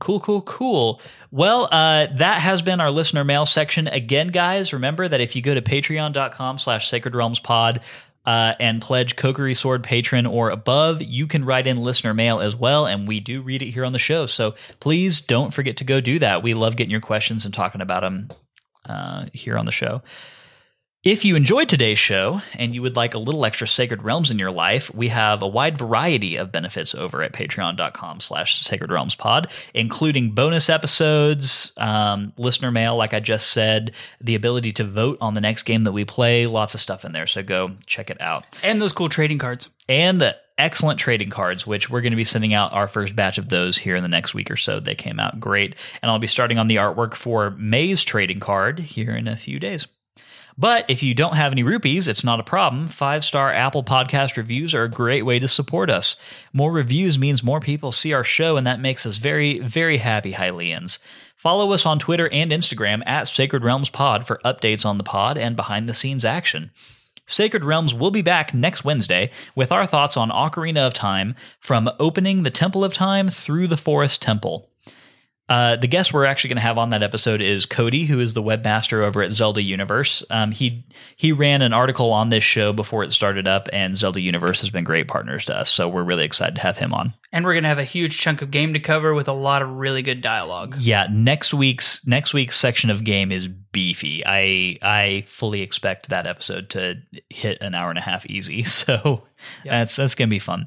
Cool, cool, cool. Well, uh, that has been our listener mail section. Again, guys, remember that if you go to patreon.com slash sacred realms pod uh, and pledge Kokiri Sword patron or above, you can write in listener mail as well, and we do read it here on the show. So please don't forget to go do that. We love getting your questions and talking about them uh, here on the show. If you enjoyed today's show and you would like a little extra Sacred Realms in your life, we have a wide variety of benefits over at patreon.com slash Sacred Realms Pod, including bonus episodes, um, listener mail, like I just said, the ability to vote on the next game that we play, lots of stuff in there. So go check it out. And those cool trading cards. And the excellent trading cards, which we're going to be sending out our first batch of those here in the next week or so. They came out great. And I'll be starting on the artwork for May's trading card here in a few days. But if you don't have any rupees, it's not a problem. Five star Apple Podcast reviews are a great way to support us. More reviews means more people see our show, and that makes us very, very happy, Hylians. Follow us on Twitter and Instagram at Sacred Realms Pod for updates on the pod and behind the scenes action. Sacred Realms will be back next Wednesday with our thoughts on Ocarina of Time from opening the Temple of Time through the Forest Temple. Uh, the guest we're actually going to have on that episode is Cody, who is the webmaster over at Zelda Universe. Um, he he ran an article on this show before it started up, and Zelda Universe has been great partners to us. So we're really excited to have him on. And we're going to have a huge chunk of game to cover with a lot of really good dialogue. Yeah, next week's next week's section of game is beefy. I I fully expect that episode to hit an hour and a half easy. So that's that's gonna be fun.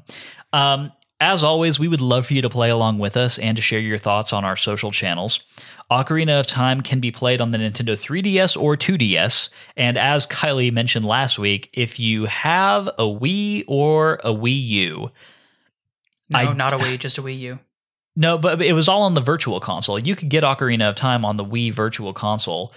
Um, As always, we would love for you to play along with us and to share your thoughts on our social channels. Ocarina of Time can be played on the Nintendo 3DS or 2DS. And as Kylie mentioned last week, if you have a Wii or a Wii U, No, I- not a Wii, just a Wii U. no, but it was all on the Virtual Console. You could get Ocarina of Time on the Wii Virtual Console,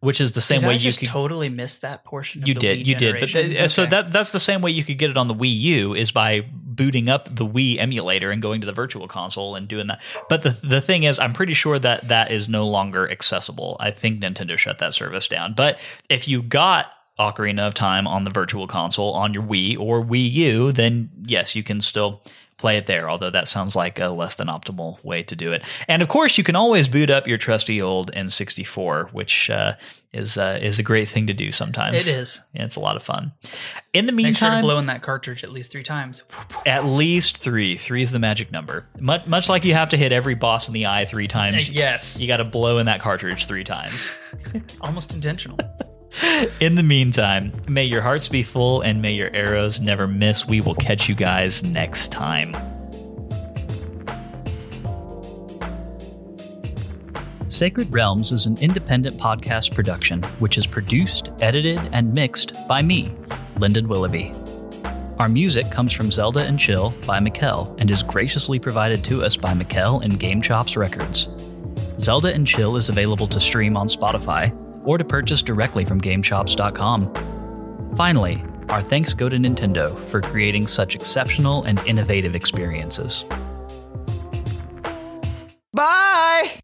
which is the same Did way you could. totally miss that portion. Of you the did, Wii you did, but th- so Okay. that that's the same way you could get it on the Wii U is by booting up the Wii emulator and going to the Virtual Console and doing that. But the the thing is, I'm pretty sure that that is no longer accessible. I think Nintendo shut that service down. But if you got Ocarina of Time on the Virtual Console on your Wii or Wii U, then yes, you can still play it there. Although that sounds like a less than optimal way to do it. And of course, you can always boot up your trusty old N64, which uh, is uh, is a great thing to do sometimes. It is. It's a lot of fun. In the Make sure meantime, blow in that cartridge at least three times. at least three. Three is the magic number. Much, much like you have to hit every boss in the eye three times. yes, You got to blow in that cartridge three times. almost intentional. In the meantime, may your hearts be full and may your arrows never miss. We will catch you guys next time. Sacred Realms is an independent podcast production which is produced, edited, and mixed by me, Lyndon Willoughby. Our music comes from Zelda and Chill by Mikel and is graciously provided to us by Mikel and Game Chops Records. Zelda and Chill is available to stream on Spotify or to purchase directly from GameChops.com. Finally, our thanks go to Nintendo for creating such exceptional and innovative experiences. Bye!